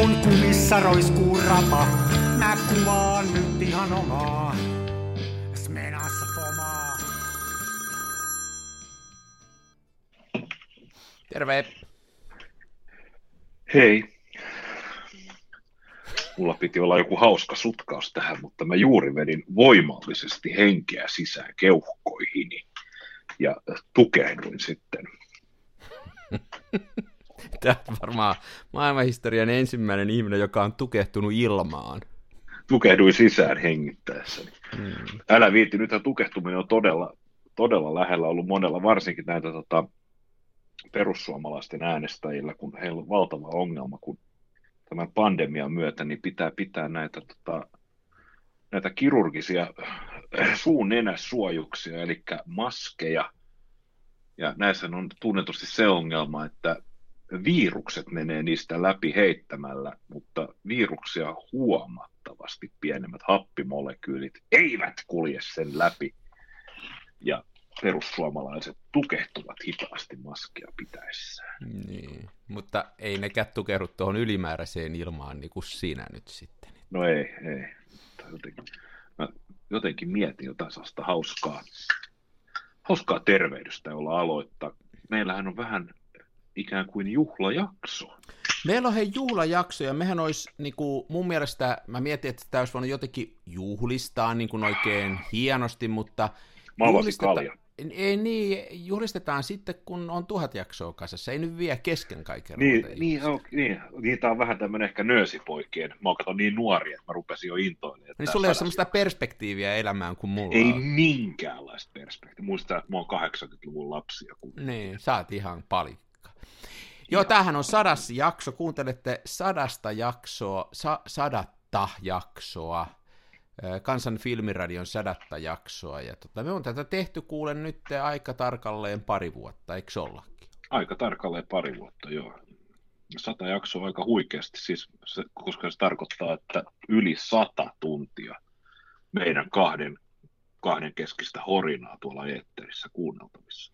kun kumissa roiskuu rapa. Mä kuvaan nyt ihan omaa. Smenassa fomaa. Terve. Hei. Mulla piti olla joku hauska sutkaus tähän, mutta mä juuri vedin voimallisesti henkeä sisään keuhkoihini ja tukehduin sitten. Tämä on varmaan maailmanhistorian ensimmäinen ihminen, joka on tukehtunut ilmaan. Tukehduin sisään hengittäessäni. Hmm. Älä viitti, nythän tukehtuminen on todella, todella lähellä ollut monella, varsinkin näitä tota, perussuomalaisten äänestäjillä, kun heillä on valtava ongelma, kun tämän pandemian myötä niin pitää pitää näitä, tota, näitä kirurgisia suun nenäsuojuksia, eli maskeja. Ja näissä on tunnetusti se ongelma, että virukset menee niistä läpi heittämällä, mutta viruksia huomattavasti pienemmät happimolekyylit eivät kulje sen läpi. Ja perussuomalaiset tukehtuvat hitaasti maskia pitäessään. Niin, mutta ei nekään tukehdu tuohon ylimääräiseen ilmaan niin kuin sinä nyt sitten. No ei, ei. Jotenkin, mä jotenkin mietin jotain sellaista hauskaa, hauskaa terveydestä, jolla aloittaa. Meillähän on vähän ikään kuin juhlajakso. Meillä on hei juhlajakso ja mehän olisi niin kuin, mun mielestä, mä mietin, että tämä olisi voinut jotenkin juhlistaa niin kuin oikein hienosti, mutta kalja. Ei niin, juhlistetaan sitten, kun on tuhat jaksoa kasassa. Ei nyt vie kesken kaiken. Niin, niin, on, niin, niitä on vähän tämmöinen ehkä nöösipoikien. Mä oon niin nuori, että mä rupesin jo intoilemaan. Niin sulla ei ole sellaista perspektiiviä elämään kuin mulla Ei on. minkäänlaista perspektiiviä. Muistaa, että mä oon 80-luvun lapsia. Kun... Niin, sä oot ihan palikka. Joo, tämähän on sadas jakso. Kuuntelette sadasta jaksoa, sa, sadatta jaksoa Kansan filmiradion sadatta jaksoa. Ja tota, me on tätä tehty kuulen nyt aika tarkalleen pari vuotta, eikö ollakin? Aika tarkalleen pari vuotta, joo. Sata jaksoa aika huikeasti, siis se, koska se tarkoittaa, että yli sata tuntia meidän kahden, kahden keskistä horinaa tuolla eetterissä kuunneltavissa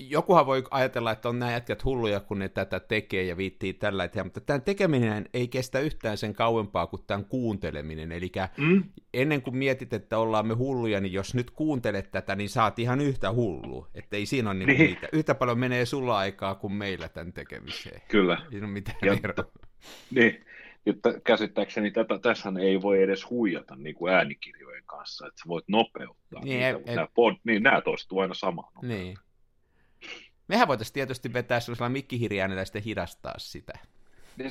jokuhan voi ajatella, että on nämä jätkät hulluja, kun ne tätä tekee ja viittii tällä hetkellä, mutta tämän tekeminen ei kestä yhtään sen kauempaa kuin tämän kuunteleminen. Eli mm. ennen kuin mietit, että ollaan me hulluja, niin jos nyt kuuntelet tätä, niin saat ihan yhtä hullu. Että ei siinä ole niin. Niitä. Yhtä paljon menee sulla aikaa kuin meillä tämän tekemiseen. Kyllä. Ei ole mitään ja, eroa. Niin, että käsittääkseni tätä, tässä ei voi edes huijata niin kuin äänikirjojen kanssa, että sä voit nopeuttaa niin, niitä, ei, nämä, pod, niin nämä toistuu aina samaan. Niin. Mehän voitaisiin tietysti vetää sellaisella mikkihirjainilla ja sitten hidastaa sitä.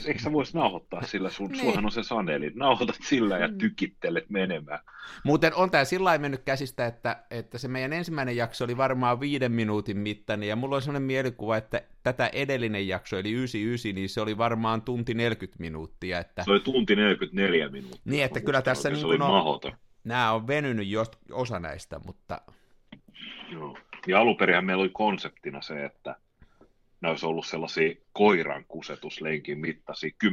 Eikö sä voisi nauhoittaa sillä? Sun, niin. Suohan on se saneli. Nauhoitat sillä ja mm. tykittelet menemään. Muuten on tämä sillä mennyt käsistä, että, että se meidän ensimmäinen jakso oli varmaan viiden minuutin mittainen, ja mulla on sellainen mielikuva, että tätä edellinen jakso, eli 99, niin se oli varmaan tunti 40 minuuttia. Että... Se oli tunti 44 minuuttia. Niin, että kyllä tässä niin on, nämä on venynyt jo osa näistä, mutta... Joo. Ja alunperinhän meillä oli konseptina se, että ne olisi ollut sellaisia koiran kusetuslenkin mittaisia 10-15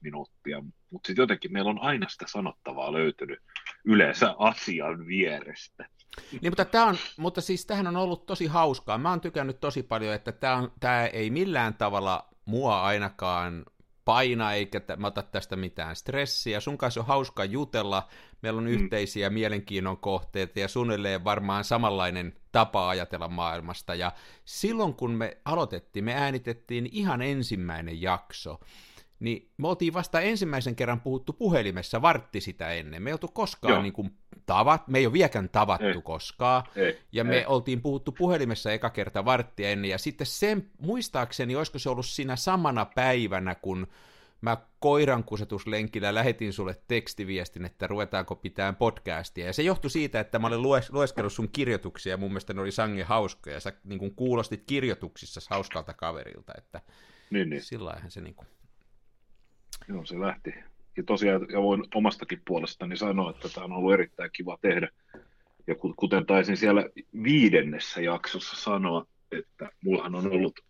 minuuttia, mutta sitten jotenkin meillä on aina sitä sanottavaa löytynyt yleensä asian vierestä. Niin, mutta, tämä on, mutta siis tähän on ollut tosi hauskaa. Mä oon tykännyt tosi paljon, että tämä, on, tämä ei millään tavalla mua ainakaan paina, eikä mä ota tästä mitään stressiä. Sun kanssa on hauska jutella, meillä on mm. yhteisiä mielenkiinnon kohteita ja suunnilleen varmaan samanlainen tapa ajatella maailmasta. Ja silloin kun me aloitettiin, me äänitettiin ihan ensimmäinen jakso, niin me oltiin vasta ensimmäisen kerran puhuttu puhelimessa vartti sitä ennen. Me ei oltu koskaan niin kuin tavat, me ei ole vieläkään tavattu ei. koskaan, ei. ja me ei. oltiin puhuttu puhelimessa eka kerta varttia ennen, ja sitten sen, muistaakseni, olisiko se ollut siinä samana päivänä, kun mä koirankusetuslenkillä lähetin sulle tekstiviestin, että ruvetaanko pitään podcastia. Ja se johtui siitä, että mä olin lues, lueskellut sun kirjoituksia ja mun mielestä ne oli sange hauskoja. Ja sä niin kuin kuulostit kirjoituksissa hauskalta kaverilta. Että niin, niin. Sillä se niin kuin... Joo, se lähti. Ja tosiaan, ja voin omastakin puolestani sanoa, että tämä on ollut erittäin kiva tehdä. Ja kuten taisin siellä viidennessä jaksossa sanoa, että mullahan on ollut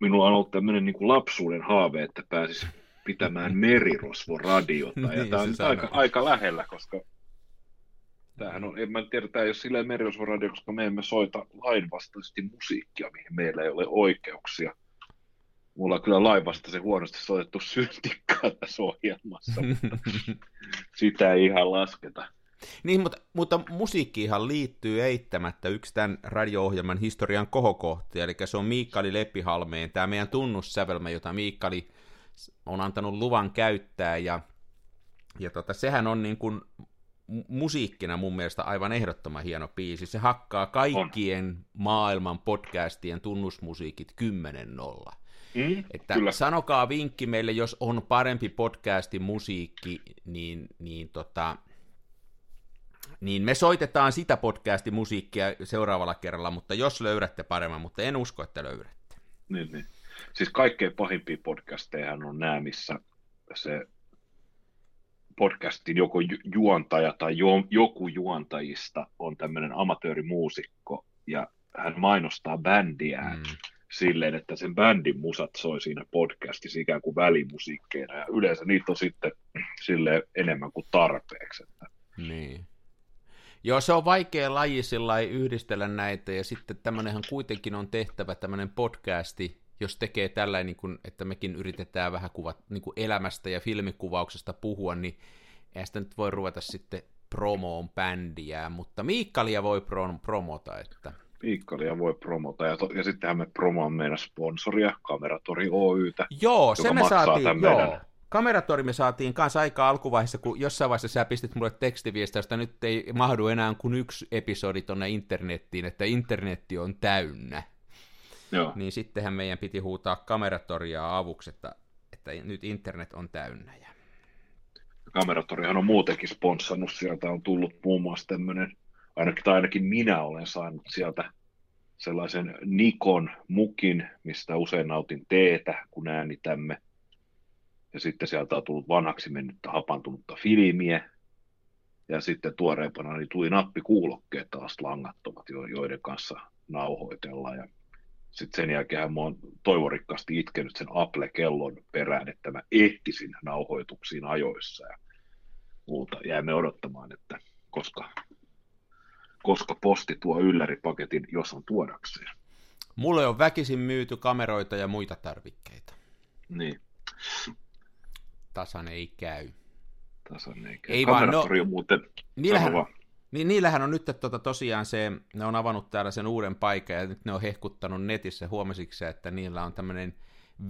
minulla on ollut tämmöinen niin kuin lapsuuden haave, että pääsisi pitämään merirosvoradiota. ja niin, tämä on aika, aika lähellä, koska tämähän on, en mä tiedä, tämä ei ole silleen merirosvoradio, koska me emme soita lainvastaisesti musiikkia, mihin meillä ei ole oikeuksia. Mulla on kyllä laivasta se huonosti soitettu syntikkaa tässä ohjelmassa, mutta sitä ei ihan lasketa. Niin, mutta, mutta musiikkiinhan liittyy eittämättä yksi tämän radio-ohjelman historian kohokohtia, eli se on Miikkali Leppihalmeen, tämä meidän tunnussävelmä, jota Miikkali on antanut luvan käyttää, ja, ja tota, sehän on niin kuin musiikkina mun mielestä aivan ehdottoman hieno biisi. Se hakkaa kaikkien on. maailman podcastien tunnusmusiikit 10-0. Mm, että kyllä. sanokaa vinkki meille, jos on parempi podcastin musiikki, niin, niin, tota, niin me soitetaan sitä podcastin musiikkia seuraavalla kerralla, mutta jos löydätte paremman, mutta en usko, että löydätte. Niin, niin. Siis kaikkein pahimpia podcasteja on nämä, missä se podcastin joko juontaja tai jo, joku juontajista on tämmöinen amatöörimuusikko ja hän mainostaa bändiään mm. Silleen, että sen bändin musat soi siinä podcastissa ikään kuin välimusiikkeina ja yleensä niitä on sitten sille enemmän kuin tarpeeksi. Että... Niin. Joo, se on vaikea laji sillä yhdistellä näitä, ja sitten tämmöinenhän kuitenkin on tehtävä tämmöinen podcasti, jos tekee tällä, niin kuin, että mekin yritetään vähän kuvat, niin kuin elämästä ja filmikuvauksesta puhua, niin ei sitä nyt voi ruveta sitten promoon bändiä, mutta Miikkalia voi pro- promota, että... Miikkalia voi promota, ja, to, ja sittenhän me promoon meidän sponsoria, Kameratori Oytä, Joo, se me saatiin, joo. Meidän... Kameratori me saatiin kanssa aika alkuvaiheessa, kun jossain vaiheessa sä pistit mulle tekstiviestiä, josta nyt ei mahdu enää kuin yksi episodi tuonne internettiin, että internetti on täynnä. Joo. Niin sittenhän meidän piti huutaa kameratoria avuksi, että, että nyt internet on täynnä. Ja... Kameratorihan on muutenkin sponssannut, sieltä on tullut muun muassa tämmöinen, ainakin, tai ainakin minä olen saanut sieltä sellaisen Nikon mukin, mistä usein nautin teetä, kun äänitämme. Ja sitten sieltä on tullut vanhaksi mennyttä hapantunutta filmiä. Ja sitten tuoreempana niin tuli nappikuulokkeet taas langattomat, joiden kanssa nauhoitellaan. Ja sitten sen jälkeen mä oon toivorikkaasti itkenyt sen Apple-kellon perään, että mä ehtisin nauhoituksiin ajoissa ja muuta. Jäämme odottamaan, että koska, koska posti tuo ylläripaketin, jos on tuodakseen. Mulle on väkisin myyty kameroita ja muita tarvikkeita. Niin. Tasan ei käy. Tasan ei käy. Ei vaan, no, muuten, niillähän, niin niillähän on nyt tota, tosiaan se, ne on avannut täällä sen uuden paikan ja nyt ne on hehkuttanut netissä, huomasitko että niillä on tämmöinen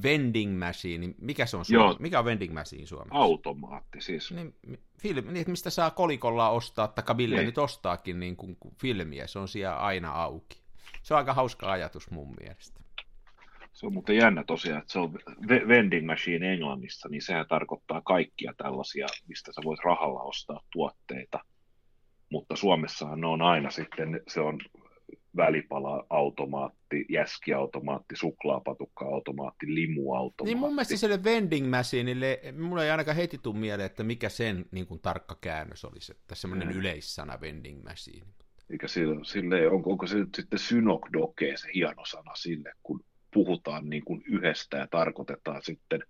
vending machine, mikä se on Joo. Mikä on vending machine Suomessa? Automaatti siis. Niin, film, niin että mistä saa kolikolla ostaa, tai Ville niin. nyt ostaakin niin kuin, filmiä, se on siellä aina auki. Se on aika hauska ajatus mun mielestä. Se on muuten jännä tosiaan, että se on vending machine Englannissa, niin sehän tarkoittaa kaikkia tällaisia, mistä sä voit rahalla ostaa tuotteita – mutta Suomessahan ne on aina sitten, se on välipala-automaatti, jäskiautomaatti, suklaapatukka-automaatti, limuautomaatti. Niin mun mielestä sille vending machineille, mulla ei ainakaan heti tule mieleen, että mikä sen niin kuin tarkka käännös olisi, että semmoinen mm. yleissana vending machine. Eikä sille, sille onko, onko se nyt sitten synokdoke, se hieno sana sille, kun puhutaan niin kuin yhdestä ja tarkoitetaan sitten,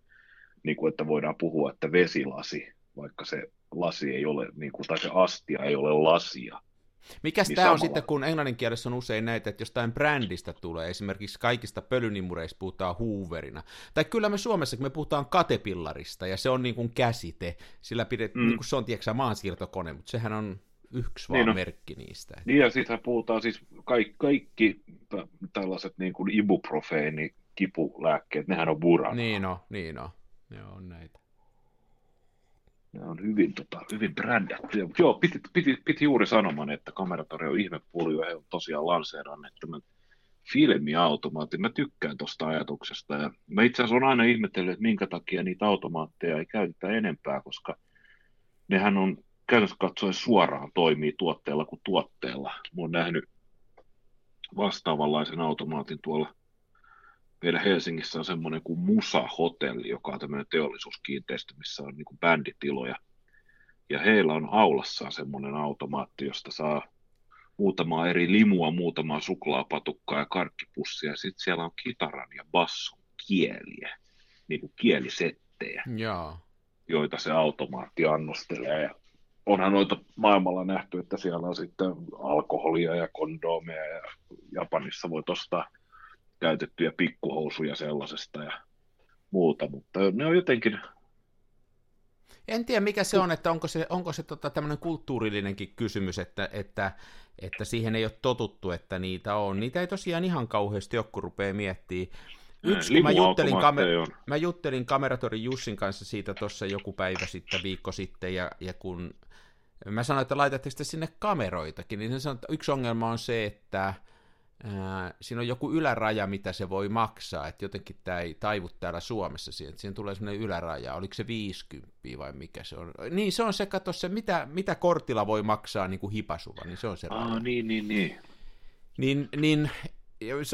niin kuin, että voidaan puhua, että vesilasi, vaikka se lasi ei ole, niin kuin, tai se astia ei ole lasia. Mikäs niin tämä on sitten, kun englanninkielessä on usein näitä, että jostain brändistä tulee, esimerkiksi kaikista pölynimureista puhutaan Hooverina. Tai kyllä me Suomessa, kun me puhutaan katepillarista, ja se on niin kuin käsite, sillä pidet, mm. niin kuin se on tiedätkö, maansiirtokone, mutta sehän on yksi vaan niin merkki niistä. Niin ja sitten puhutaan siis kaikki, kaikki tällaiset niin kuin ibuprofeeni, kipulääkkeet, nehän on burana. Niin on, niin on. Joo, on näitä. Ne on hyvin, tota, hyvin brändätty. Joo, piti, piti, piti juuri sanomaan, että Kameratori on ihmepulju ja he on tosiaan lanseeranneet tämän filmiautomaatti. Mä tykkään tuosta ajatuksesta ja mä itse asiassa olen aina ihmetellyt, että minkä takia niitä automaatteja ei käytetä enempää, koska nehän on käytännössä katsoen suoraan toimii tuotteella kuin tuotteella. Mä oon nähnyt vastaavanlaisen automaatin tuolla meillä Helsingissä on semmoinen kuin Musa-hotelli, joka on tämmöinen teollisuuskiinteistö, missä on niin kuin bänditiloja. Ja heillä on aulassaan semmoinen automaatti, josta saa muutamaa eri limua, muutamaa suklaapatukkaa ja karkkipussia. Sitten siellä on kitaran ja basson kieliä, niin kuin kielisettejä, Jaa. joita se automaatti annostelee. Ja onhan noita maailmalla nähty, että siellä on sitten alkoholia ja kondoomeja ja Japanissa voi ostaa käytettyjä pikkuhousuja sellaisesta. Ja muuta, mutta ne on jotenkin... En tiedä, mikä se on, että onko se, onko se tota, tämmöinen kulttuurillinenkin kysymys, että, että, että siihen ei ole totuttu, että niitä on. Niitä ei tosiaan ihan kauheasti joku rupeaa miettimään. Yksi, kun mä juttelin, kamer- mä juttelin kameratori Jussin kanssa siitä tuossa joku päivä sitten, viikko sitten, ja, ja kun mä sanoin, että laitatte sitten sinne kameroitakin, niin se sanoi, että yksi ongelma on se, että ää, siinä on joku yläraja, mitä se voi maksaa, että jotenkin tämä ei taivu täällä Suomessa siihen, että siinä tulee sellainen yläraja, oliko se 50 vai mikä se on. Niin se on se, kato se, mitä, mitä kortilla voi maksaa niin kuin hipasuva, niin se on se raja. niin, niin, niin. Niin, niin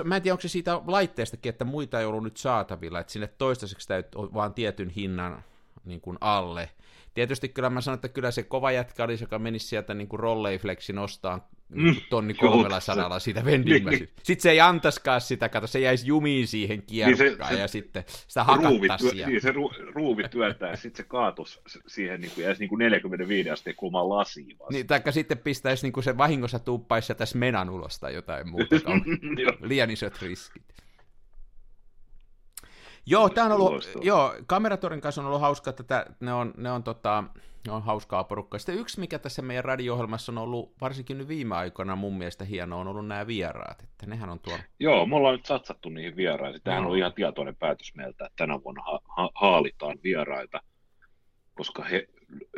mä en tiedä, onko se siitä laitteestakin, että muita ei ollut nyt saatavilla, että sinne toistaiseksi täytyy vaan tietyn hinnan niin kuin alle. Tietysti kyllä mä sanon, että kyllä se kova jätkä olisi, joka menisi sieltä niin kuin Rolleiflexin ostaa mm, tonni kolmella sadalla siitä vending niin. Sitten se ei antaskaan sitä, kato, se jäisi jumiin siihen kierrokkaan niin ja sitten sitä hakattaisi. Työ, niin, se ru, ruuvi työntää ja sitten se kaatus siihen niin kuin, jäisi niin kuin 45 asteen kulman lasiin vasta. Niin, taikka sitten pistäisi niin kuin se vahingossa tuppaisi sieltä menan ulos tai jotain muuta. Liian isot riskit. Joo, tämä on ollut, joo, Kameratorin kanssa on ollut hauska, että ne on, ne on, tota, ne on hauskaa porukkaa. Sitten yksi, mikä tässä meidän radio-ohjelmassa on ollut, varsinkin nyt viime aikoina mun mielestä hienoa, on ollut nämä vieraat, että nehän on tuolla. Joo, me ollaan nyt satsattu niihin vieraisiin. Tämähän no. on ihan tietoinen päätös meiltä, että tänä vuonna ha- ha- haalitaan vieraita, koska he,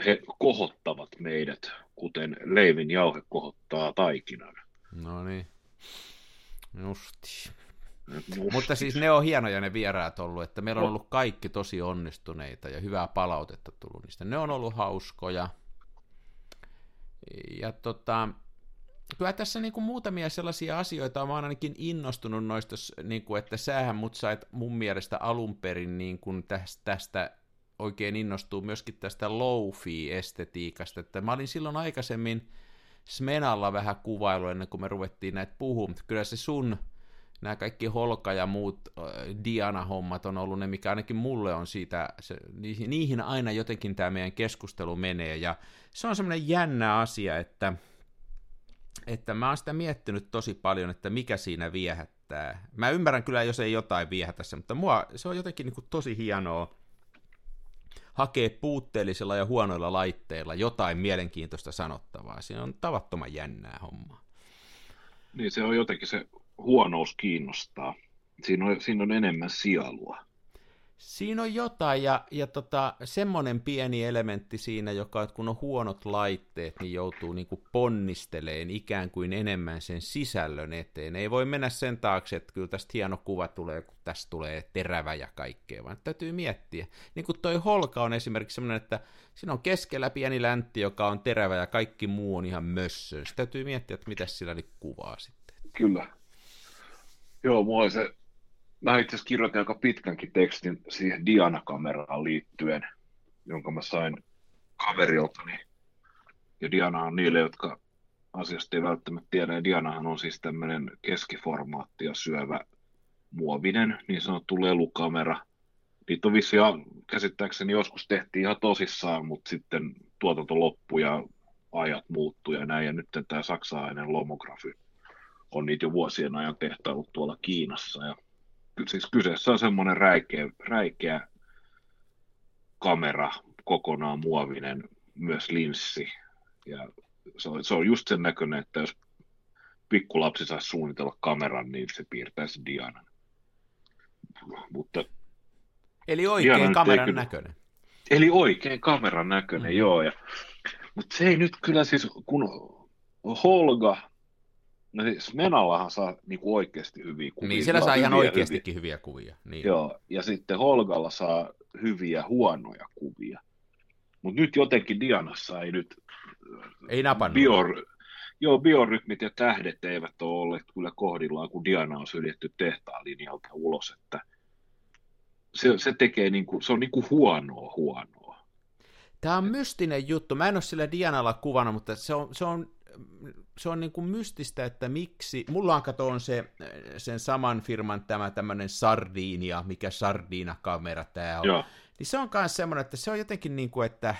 he kohottavat meidät, kuten leivin jauhe kohottaa taikinan. No niin, justi. Mutta siis ne on hienoja ne vieraat ollut, että meillä on ollut kaikki tosi onnistuneita ja hyvää palautetta tullut niistä. Ne on ollut hauskoja. Ja tota, kyllä tässä niin kuin muutamia sellaisia asioita, mä oon ainakin innostunut noista, niin kuin, että sähän mut sait mun mielestä alun perin niin kuin tästä, tästä oikein innostuu myöskin tästä low-fi-estetiikasta, että mä olin silloin aikaisemmin Smenalla vähän kuvailu ennen kuin me ruvettiin näitä puhumaan, mutta kyllä se sun nämä kaikki Holka ja muut Diana-hommat on ollut ne, mikä ainakin mulle on siitä, se, niihin aina jotenkin tämä meidän keskustelu menee, ja se on semmoinen jännä asia, että, että mä oon sitä miettinyt tosi paljon, että mikä siinä viehättää. Mä ymmärrän kyllä, jos ei jotain viehätä se, mutta mua, se on jotenkin niin kuin tosi hienoa hakea puutteellisilla ja huonoilla laitteilla jotain mielenkiintoista sanottavaa. Siinä on tavattoman jännää hommaa. Niin se on jotenkin se huonous kiinnostaa. Siinä on, siinä on enemmän sielua. Siinä on jotain, ja, ja tota, semmoinen pieni elementti siinä, joka, että kun on huonot laitteet, niin joutuu niin kuin ponnisteleen ikään kuin enemmän sen sisällön eteen. Ei voi mennä sen taakse, että kyllä tästä hieno kuva tulee, kun tästä tulee terävä ja kaikkea, vaan täytyy miettiä. Niin kuin toi Holka on esimerkiksi semmoinen, että siinä on keskellä pieni läntti, joka on terävä ja kaikki muu on ihan mössö. Sitten täytyy miettiä, että mitä sillä niin kuvaa sitten. Kyllä, Joo, mua se, mä itse asiassa kirjoitin aika pitkänkin tekstin siihen Diana-kameraan liittyen, jonka mä sain kaveriltani. Ja Diana on niille, jotka asiasta ei välttämättä tiedä. Ja Dianahan on siis tämmöinen keskiformaattia syövä muovinen, niin sanottu lelukamera. Niitä on vissi, käsittääkseni joskus tehtiin ihan tosissaan, mutta sitten tuotanto loppui ja ajat muuttui ja näin. Ja nyt tämä saksalainen lomografi on niitä jo vuosien ajan tehtailut tuolla Kiinassa. Ja siis kyseessä on semmoinen räikeä, räikeä kamera, kokonaan muovinen, myös linssi. Ja se on, se on just sen näköinen, että jos pikkulapsi saisi suunnitella kameran, niin se piirtäisi Dianan. Mutta Eli oikein Diana kameran kyllä, näköinen. Eli oikein kameran näköinen, mm. joo. Ja, mutta se ei nyt kyllä siis, kun Holga No siis Menallahan saa niin kuin oikeasti hyviä kuvia. Niin, siellä saa ihan oikeastikin hyviä. hyviä kuvia. Niin. Joo, ja sitten Holgalla saa hyviä huonoja kuvia. Mutta nyt jotenkin Dianassa ei nyt... Ei napannut. Bio, joo, biorytmit ja tähdet eivät ole olleet kyllä kohdillaan, kun Diana on syljetty tehtaan linjalta ulos, että se, se tekee niin kuin, se on niin kuin huonoa huonoa. Tämä on mystinen juttu. Mä en ole sillä Dianalla kuvana, mutta se on, se on se on niin kuin mystistä, että miksi, mulla on kato on se, sen saman firman tämä tämmöinen Sardinia, mikä Sardina-kamera tämä on, Joo. niin se on myös semmoinen, että se on jotenkin niin kuin, että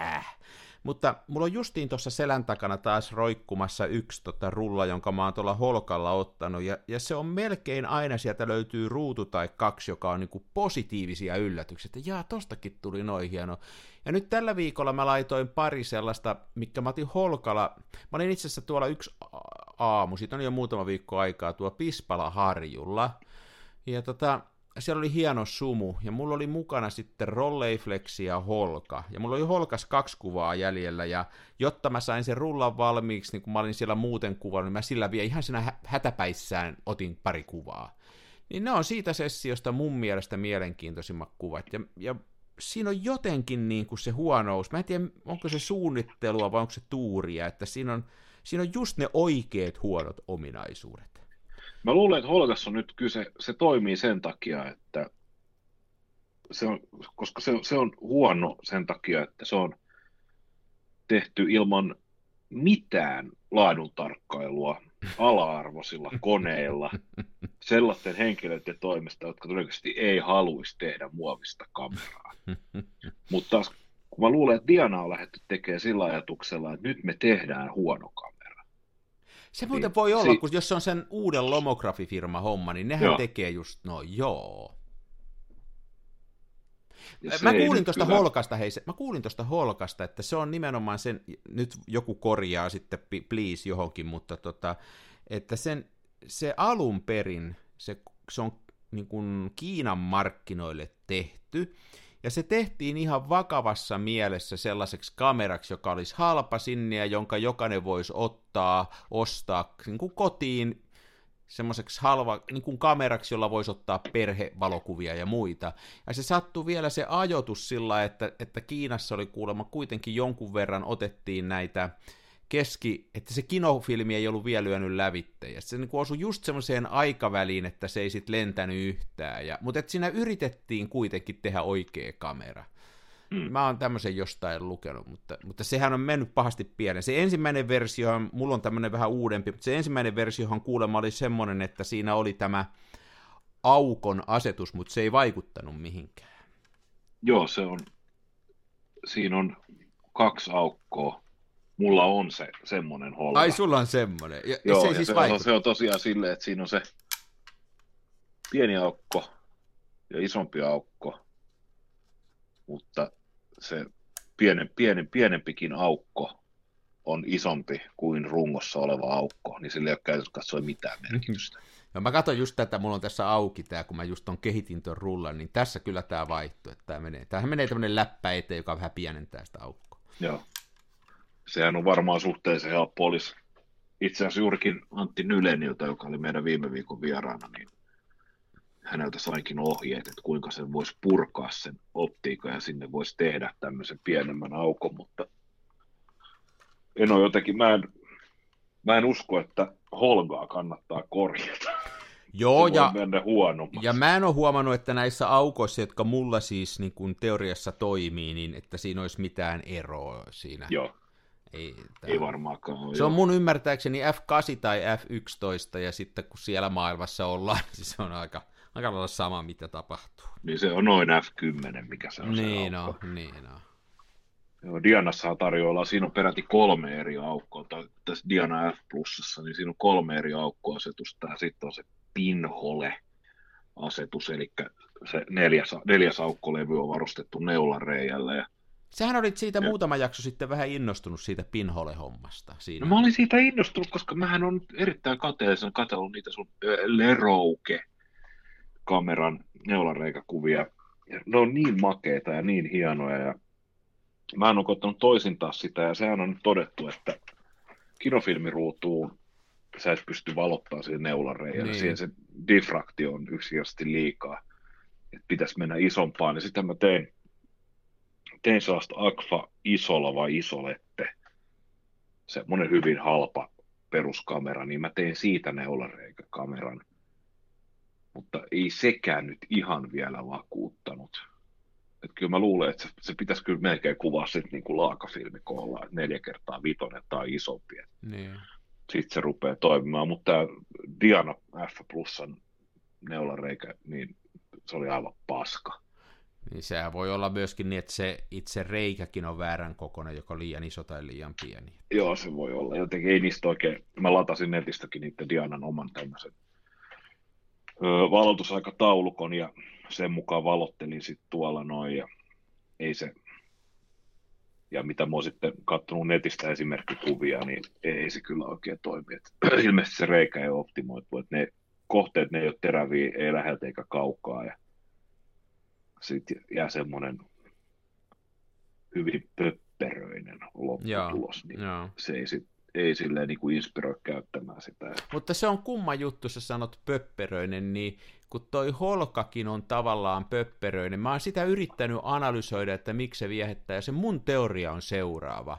äh, Mutta mulla on justiin tuossa selän takana taas roikkumassa yksi tota rulla, jonka mä oon tuolla holkalla ottanut, ja, ja se on melkein aina sieltä löytyy ruutu tai kaksi, joka on niinku positiivisia yllätyksiä, että jaa, tostakin tuli noin hieno. Ja nyt tällä viikolla mä laitoin pari sellaista, mikä mä otin holkalla, mä olin itse asiassa tuolla yksi aamu, siitä on jo muutama viikko aikaa, tuo Pispala Harjulla, ja tota, siellä oli hieno sumu, ja mulla oli mukana sitten Rolleiflexi ja Holka, ja mulla oli Holkas kaksi kuvaa jäljellä, ja jotta mä sain sen rullan valmiiksi, niin kun mä olin siellä muuten kuvannut, niin mä sillä vielä ihan siinä hätäpäissään otin pari kuvaa. Niin ne on siitä sessiosta mun mielestä mielenkiintoisimmat kuvat, ja, ja siinä on jotenkin niin kuin se huonous, mä en tiedä, onko se suunnittelua vai onko se tuuria, että siinä on, siinä on just ne oikeat huonot ominaisuudet. Mä luulen, että Holgassa on nyt kyse, se toimii sen takia, että se on, koska se, se on huono sen takia, että se on tehty ilman mitään laadun tarkkailua ala-arvoisilla koneilla sellaisten henkilöiden toimesta, jotka todennäköisesti ei haluaisi tehdä muovista kameraa. Mutta kun mä luulen, että Diana on lähdetty tekemään sillä ajatuksella, että nyt me tehdään huono kamera se muuten niin, voi olla, si- kun jos se on sen uuden lomografifirma homma, niin nehän joo. tekee just no joo. mä kuulin tuosta Holkasta, hei, mä kuulin tuosta Holkasta, että se on nimenomaan sen, nyt joku korjaa sitten please johonkin, mutta tota, että sen, se alun perin, se, se on niin kuin Kiinan markkinoille tehty, ja se tehtiin ihan vakavassa mielessä sellaiseksi kameraksi, joka olisi halpa sinne ja jonka jokainen voisi ottaa, ostaa niin kuin kotiin semmoiseksi halva niin kuin kameraksi, jolla voisi ottaa perhevalokuvia ja muita. Ja se sattui vielä se ajoitus sillä, että, että Kiinassa oli kuulemma kuitenkin jonkun verran otettiin näitä keski, että se kinofilmi ei ollut vielä lyönyt lävitte, ja se niin osui just semmoiseen aikaväliin, että se ei sitten lentänyt yhtään, ja, mutta että siinä yritettiin kuitenkin tehdä oikea kamera. Mm. Mä oon tämmöisen jostain lukenut, mutta, mutta sehän on mennyt pahasti pienen. Se ensimmäinen versio, mulla on tämmöinen vähän uudempi, mutta se ensimmäinen versiohan kuulemma oli semmoinen, että siinä oli tämä aukon asetus, mutta se ei vaikuttanut mihinkään. Joo, se on, siinä on kaksi aukkoa, mulla on se semmoinen holga. Ai, sulla on semmoinen. Ja, Joo, se, ei siis se, on, se on tosiaan silleen, että siinä on se pieni aukko ja isompi aukko, mutta se pienen, pienen, pienempikin aukko on isompi kuin rungossa oleva aukko, niin sillä ei ole käytössä katsoa mitään merkitystä. No mä katson just tätä, mulla on tässä auki tämä, kun mä just on kehitin tuon rullan, niin tässä kyllä tämä vaihtuu, että tämä menee, tämähän menee tämmöinen läppä eteen, joka vähän pienentää sitä aukkoa. Joo sehän on varmaan suhteellisen helppo olisi. Itse asiassa juurikin Antti Nyleniltä, joka oli meidän viime viikon vieraana, niin häneltä sainkin ohjeet, että kuinka sen voisi purkaa sen optiikan ja sinne voisi tehdä tämmöisen pienemmän aukon, mutta en ole jotenkin, mä en, mä en usko, että Holgaa kannattaa korjata. Joo, ja, ja mä en ole huomannut, että näissä aukoissa, jotka mulla siis niin kun teoriassa toimii, niin että siinä olisi mitään eroa siinä. Joo. Ei, ei varmaankaan ole. Se on mun ymmärtääkseni F8 tai F11, ja sitten kun siellä maailmassa ollaan, niin se on aika, aika lailla sama, mitä tapahtuu. Niin se on noin F10, mikä se on niin se no, niin no. Joo, Dianassa tarjolla, siinä on peräti kolme eri aukkoa, tässä Diana F Plusassa, niin siinä on kolme eri aukkoasetusta, ja sitten on se pinhole asetus, eli se neljäs, neljäs aukkolevy on varustettu neulareijällä, ja Sähän olit siitä ja. muutama jakso sitten vähän innostunut siitä pinhole-hommasta. Siinä. No mä olin siitä innostunut, koska mähän on erittäin kateellisen katsellut niitä sun Lerouke-kameran neulareikäkuvia. Ja ne on niin makeita ja niin hienoja. Ja mä en ole koittanut toisintaa sitä, ja sehän on nyt todettu, että kinofilmiruutuun sä et pysty valottaa siihen neulareijalle. Niin. Siihen se diffraktio on yksinkertaisesti liikaa. Että pitäisi mennä isompaan. Ja sitten mä tein tein sellaista Agfa isolla vai isolette, semmoinen hyvin halpa peruskamera, niin mä tein siitä neulareikäkameran. Mutta ei sekään nyt ihan vielä vakuuttanut. Et kyllä mä luulen, että se, se pitäisi kyllä melkein kuvaa sitten niin kuin laakafilmikolla, että neljä kertaa vitonen tai isompi. Niin. Sitten se rupeaa toimimaan, mutta tämä Diana F Plusan neulareikä, niin se oli aivan paska. Niin sehän voi olla myöskin niin, että se itse reikäkin on väärän kokoinen, joko liian iso tai liian pieni. Joo, se voi olla. Jotenkin ei niistä oikein, mä latasin netistäkin niiden Dianan oman tämmöisen valotusaikataulukon ja sen mukaan valottelin sitten tuolla noin ja ei se, ja mitä mä oon sitten katsonut netistä esimerkkikuvia, niin ei se kyllä oikein toimi. Et ilmeisesti se reikä ei ole optimoitu, että ne kohteet, ne ei ole teräviä, ei läheltä eikä kaukaa, ja sitten jää semmoinen hyvin pöpperöinen lopputulos, niin joo. se ei sitten ei silleen niin kuin inspiroi käyttämään sitä. Mutta se on kumma juttu, sä sanot pöpperöinen, niin kun toi holkakin on tavallaan pöpperöinen, mä oon sitä yrittänyt analysoida, että miksi se viehättää, ja se mun teoria on seuraava.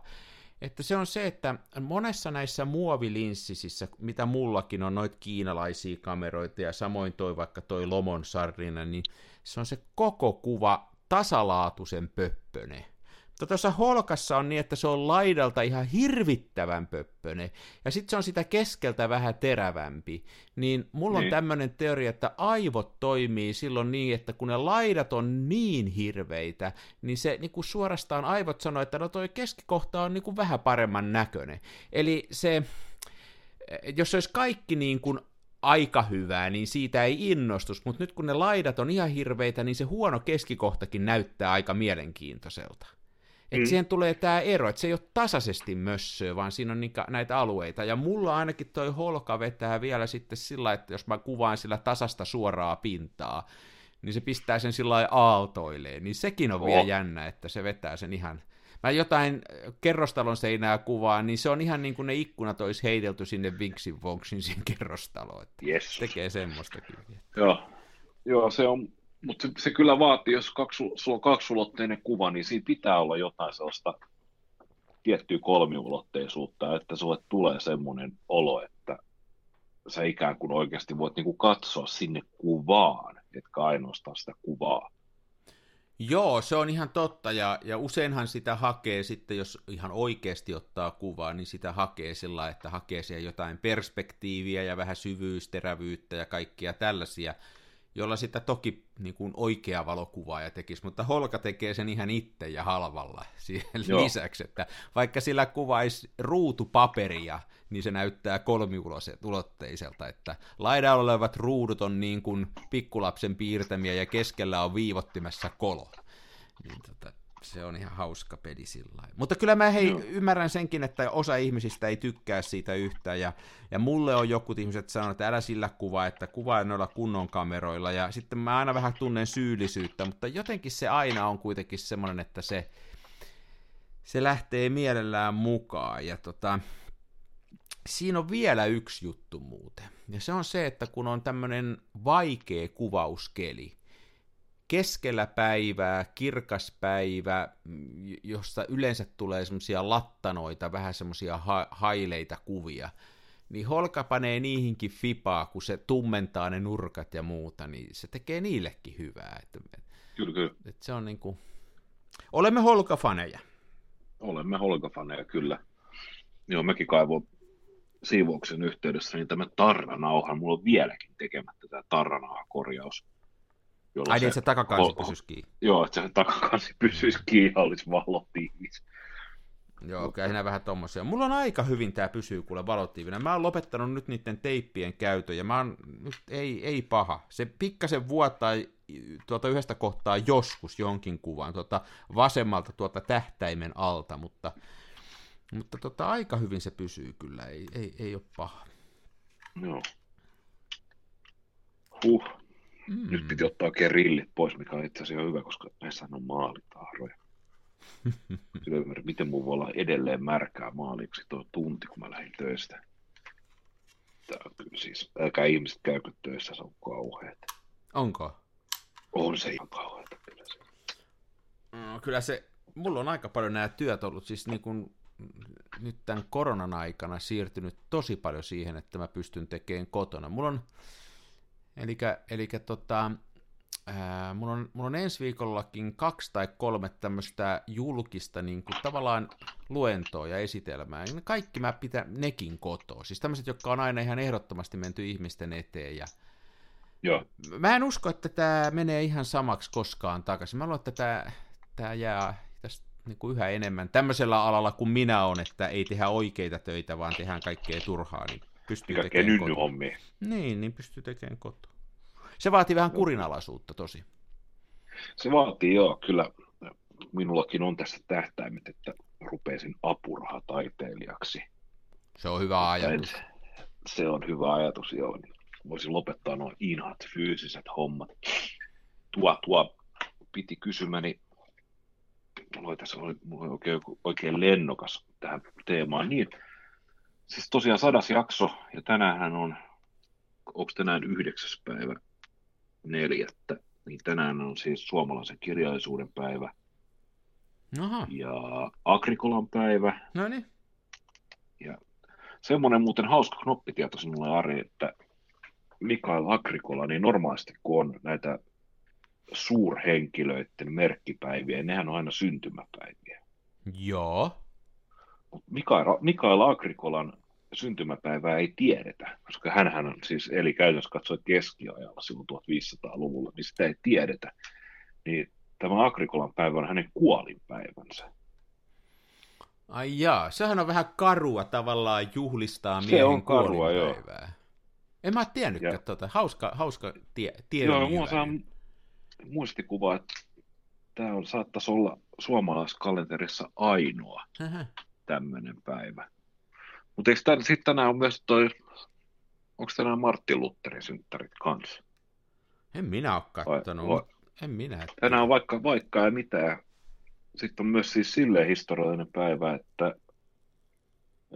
Että se on se, että monessa näissä muovilinssisissä, mitä mullakin on noita kiinalaisia kameroita, ja samoin toi vaikka toi Lomon Sardina, niin se on se koko kuva tasalaatuisen pöppöne. Mutta tuossa holkassa on niin, että se on laidalta ihan hirvittävän pöppöne, ja sitten se on sitä keskeltä vähän terävämpi. Niin mulla niin. on tämmöinen teoria, että aivot toimii silloin niin, että kun ne laidat on niin hirveitä, niin se niin kuin suorastaan aivot sanoo, että no toi keskikohta on niin kuin vähän paremman näköinen. Eli se, jos se olisi kaikki niin kuin aika hyvää, niin siitä ei innostus, mutta nyt kun ne laidat on ihan hirveitä, niin se huono keskikohtakin näyttää aika mielenkiintoiselta. Että mm. siihen tulee tämä ero, että se ei ole tasaisesti mössöä, vaan siinä on niinkä, näitä alueita. Ja mulla ainakin toi holka vetää vielä sitten sillä, että jos mä kuvaan sillä tasasta suoraa pintaa, niin se pistää sen sillä aaltoilleen. Niin sekin on oh. vielä jännä, että se vetää sen ihan... Mä jotain kerrostalon seinää kuvaan, niin se on ihan niin kuin ne ikkunat olisi heitelty sinne Vinksin Vonksin siihen kerrostaloon. Että yes. Tekee semmoistakin. Joo. Joo, se on mutta se, se, kyllä vaatii, jos kaksi, sulla on kaksulotteinen kuva, niin siinä pitää olla jotain sellaista tiettyä kolmiulotteisuutta, että sulle tulee semmoinen olo, että sä ikään kuin oikeasti voit niinku katsoa sinne kuvaan, etkä ainoastaan sitä kuvaa. Joo, se on ihan totta, ja, ja useinhan sitä hakee sitten, jos ihan oikeasti ottaa kuvaa, niin sitä hakee sillä että hakee siellä jotain perspektiiviä ja vähän syvyysterävyyttä ja kaikkia tällaisia, jolla sitä toki niin kuin oikea valokuvaaja tekisi, mutta Holka tekee sen ihan itse ja halvalla siihen Joo. lisäksi, että vaikka sillä kuvaisi ruutupaperia, niin se näyttää kolmiulotteiselta, että laidalla olevat ruudut on niin kuin pikkulapsen piirtämiä ja keskellä on viivottimessa kolo. Niin tota, se on ihan hauska peli sillä Mutta kyllä mä hei, no. ymmärrän senkin, että osa ihmisistä ei tykkää siitä yhtään, ja, ja mulle on joku ihmiset sanonut, että älä sillä kuvaa, että kuvaa noilla kunnon kameroilla, ja sitten mä aina vähän tunnen syyllisyyttä, mutta jotenkin se aina on kuitenkin semmoinen, että se, se lähtee mielellään mukaan, ja tota, siinä on vielä yksi juttu muuten, ja se on se, että kun on tämmöinen vaikea kuvauskeli, keskellä päivää, kirkas päivä, josta yleensä tulee semmoisia lattanoita, vähän semmoisia ha- haileita kuvia, niin Holka panee niihinkin fipaa, kun se tummentaa ne nurkat ja muuta, niin se tekee niillekin hyvää. Että, kyllä, kyllä. Että se on niin kuin... Olemme Holka-faneja. Olemme Holka-faneja, kyllä. Joo, mäkin kaivoin siivouksen yhteydessä niin tämä tarranauhan, mulla on vieläkin tekemättä tämä tarranauha-korjaus Ai niin, se, se takakansi oh, pysyisi kiinni. Joo, että se takakansi pysyisi kiinni ja olisi valotiivis. Joo, okei, okay, vähän tommosia. Mulla on aika hyvin tämä pysyy kuule valotiivinen. Mä oon lopettanut nyt niiden teippien käytön ja mä oon, nyt ei, ei paha. Se pikkasen vuottaa tuota yhdestä kohtaa joskus jonkin kuvan tuota vasemmalta tuota tähtäimen alta, mutta, mutta tota, aika hyvin se pysyy kyllä, ei, ei, ei ole paha. Joo. Huh. Mm. Nyt piti ottaa oikein rillit pois, mikä on itse asiassa hyvä, koska näissä on maalitahroja. Miten mun voi olla edelleen märkää maaliksi tuo tunti, kun mä lähdin töistä. Tää on kyllä siis, älkää ihmiset käykö töissä, se on kauheat. Onko? On se ihan kauheata kyllä se. No, kyllä se, mulla on aika paljon nämä työt ollut, siis niin kun, nyt tämän koronan aikana siirtynyt tosi paljon siihen, että mä pystyn tekemään kotona. Mulla on Eli tota, ää, mulla, on, mulla on ensi viikollakin kaksi tai kolme tämmöistä julkista niin kuin, tavallaan luentoa ja esitelmää. Ja kaikki mä pitän nekin kotoa. Siis tämmöiset, jotka on aina ihan ehdottomasti menty ihmisten eteen. Ja, Joo. Mä en usko, että tämä menee ihan samaksi koskaan takaisin. Mä luulen, että tämä, tämä jää tästä niin kuin yhä enemmän tämmöisellä alalla kuin minä on, että ei tehdä oikeita töitä, vaan tehdään kaikkea turhaa, niin pystyy tekemään nynnyhommia. Niin, niin pystyy tekemään kotoa. Se vaatii vähän kurinalaisuutta tosi. Se vaatii joo, kyllä minullakin on tässä tähtäimet, että rupeisin apurahataiteilijaksi. Se on hyvä ajatus. Se on hyvä ajatus, joo. Niin voisin lopettaa nuo inhat fyysiset hommat. Tuo, tuo piti kysymäni, mulla oli tässä oli, mulla oli oikein, oikein lennokas tähän teemaan. Niin, siis tosiaan sadas jakso, ja tänään on, onko tänään yhdeksäs päivä neljättä, niin tänään on siis suomalaisen kirjallisuuden päivä Aha, ja Agrikolan päivä. no niin. Ja semmoinen muuten hauska knoppitieto sinulle, Ari, että Mikael Agrikola, niin normaalisti kun on näitä suurhenkilöiden merkkipäiviä, nehän on aina syntymäpäiviä. Joo. Mutta Mikael, Mikael Agrikolan syntymäpäivää ei tiedetä, koska hän on siis eli käytännössä katsoen keskiajalla silloin 1500-luvulla, niin sitä ei tiedetä. Niin tämä Agrikolan päivä on hänen kuolinpäivänsä. Ai jaa, sehän on vähän karua tavallaan juhlistaa Se miehen on karua, joo. En mä tiennytkään Ja- tota. Hauska, hauska tie, tiedon Joo, mulla saa muistikuva, että tämä on, saattaisi olla suomalaiskalenterissa ainoa. Tämmöinen päivä. Mutta eikö tän, sitten tänään on myös toi, onko tänään Martti Lutherin synttärit kanssa? En minä ole kattonut. vai- mut En minä. Tänään on vaikka, vaikka ja mitä. Sitten on myös siis silleen historiallinen päivä, että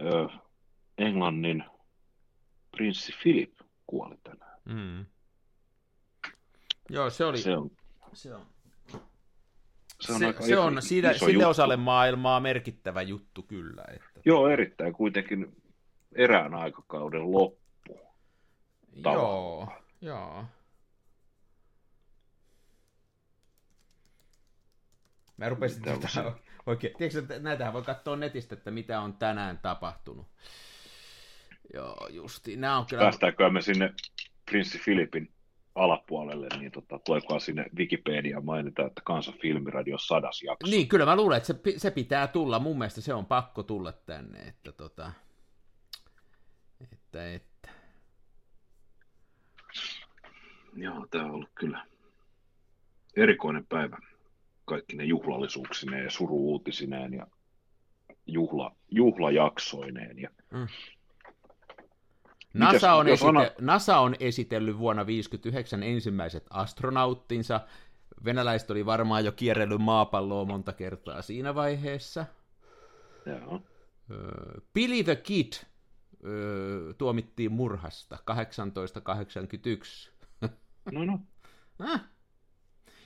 ö, Englannin prinssi Philip kuoli tänään. Mm. Joo, se oli... Se on, se on, se on, se, aika se iso- on sille, iso sille juttu. osalle maailmaa merkittävä juttu kyllä. Että, Joo, erittäin kuitenkin erään aikakauden loppu. joo, tavallaan. joo. Mä rupesin tätä oikein, tiedätkö, että näitähän voi katsoa netistä, että mitä on tänään tapahtunut. Joo, justi. Nämä on kyllä... Päästäänkö me sinne prinssi Filipin alapuolelle, niin tota, tuleekohan sinne Wikipedia mainita, että Kansan filmiradio sadas jakso. Niin, kyllä mä luulen, että se, se pitää tulla. Mun mielestä se on pakko tulla tänne, että tota... Että, että... Joo, tämä on ollut kyllä erikoinen päivä. Kaikki ne juhlallisuuksineen ja suruuutisineen ja juhla, juhlajaksoineen. Ja NASA Mitäs, on, esite- ana- NASA on esitellyt vuonna 1959 ensimmäiset astronauttinsa. Venäläiset oli varmaan jo kierrellyt maapalloa monta kertaa siinä vaiheessa. joo. Billy the Kid tuomittiin murhasta 1881. No, no.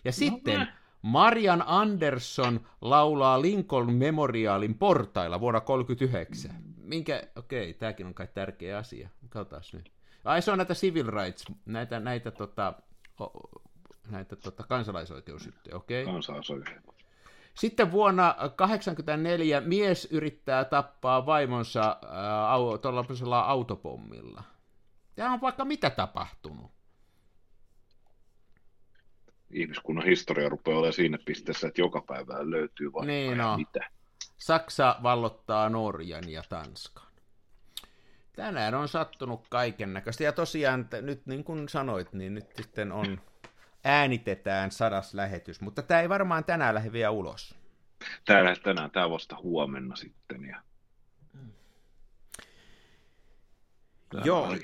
Ja sitten näin. Marian Anderson laulaa Lincoln Memorialin portailla vuonna 1939. Minkä, okei, tämäkin on kai tärkeä asia. Katsotaan nyt. Ai se on näitä civil rights, näitä, näitä, tota, näitä tota, kansalaisoikeusjuttuja, okei. Kansalaisoikeus. Sitten vuonna 1984 mies yrittää tappaa vaimonsa au, tuollaisella autopommilla. Tämä on vaikka mitä tapahtunut. Ihmiskunnan historia rupeaa olemaan siinä pisteessä, että joka päivä löytyy vaikka Niin on. mitä. Saksa vallottaa Norjan ja Tanskan. Tänään on sattunut kaiken näköistä. Ja tosiaan, nyt niin kuin sanoit, niin nyt sitten on äänitetään sadas lähetys, mutta tämä ei varmaan tänään lähde vielä ulos. Täällä tänään, tämä vasta huomenna sitten. Ja... Tää Joo.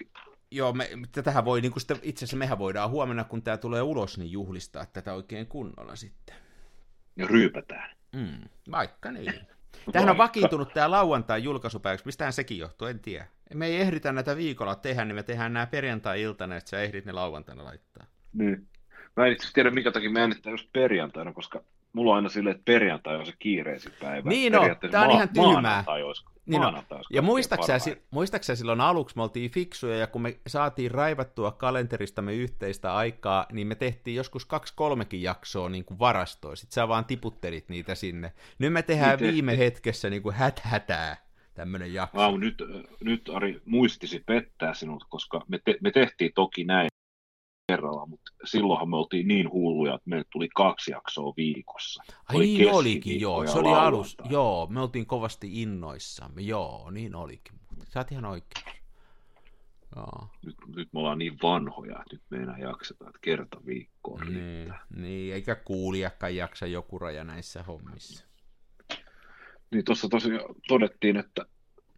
Joo, me, tätähän voi, niin sitten, itse asiassa mehän voidaan huomenna, kun tämä tulee ulos, niin juhlistaa tätä oikein kunnolla sitten. Ja ryypätään. Mm, vaikka niin. Tämähän on vakiintunut tämä lauantai julkaisupäiväksi. Mistähän sekin johtuu, en tiedä. Me ei ehditä näitä viikolla tehdä, niin me tehdään nämä perjantai-iltana, että sä ehdit ne lauantaina laittaa. Niin. Mä en itse tiedä, minkä takia me äänitetään just perjantaina, koska mulla on aina silleen, että perjantai on se kiireisin päivä. Niin on, Periaatteessa tää on ihan tyhmää. Maanantai olisi, Niin on. maanantai olisi Ja parhain. muistaaksä silloin aluksi me oltiin fiksuja, ja kun me saatiin raivattua kalenteristamme yhteistä aikaa, niin me tehtiin joskus kaksi-kolmekin jaksoa niin kuin varastoa. Sitten sä vaan tiputtelit niitä sinne. Nyt me tehdään Niin viime hetkessä niin kuin häthätää tämmöinen jakso. Vau, nyt, nyt Ari muistisi pettää sinut, koska me, te, me tehtiin toki näin, kerralla, mutta silloinhan me oltiin niin hulluja, että meille tuli kaksi jaksoa viikossa. Ai oli niin olikin, joo. Se oli alus, joo. Me oltiin kovasti innoissamme, joo, niin olikin. Sä oot ihan oikein. Joo. Nyt, nyt me ollaan niin vanhoja, että nyt me enää jaksetaan, että kerta viikkoon niin, niin, eikä kuulijakaan jaksa joku raja näissä hommissa. Niin tuossa tosiaan todettiin, että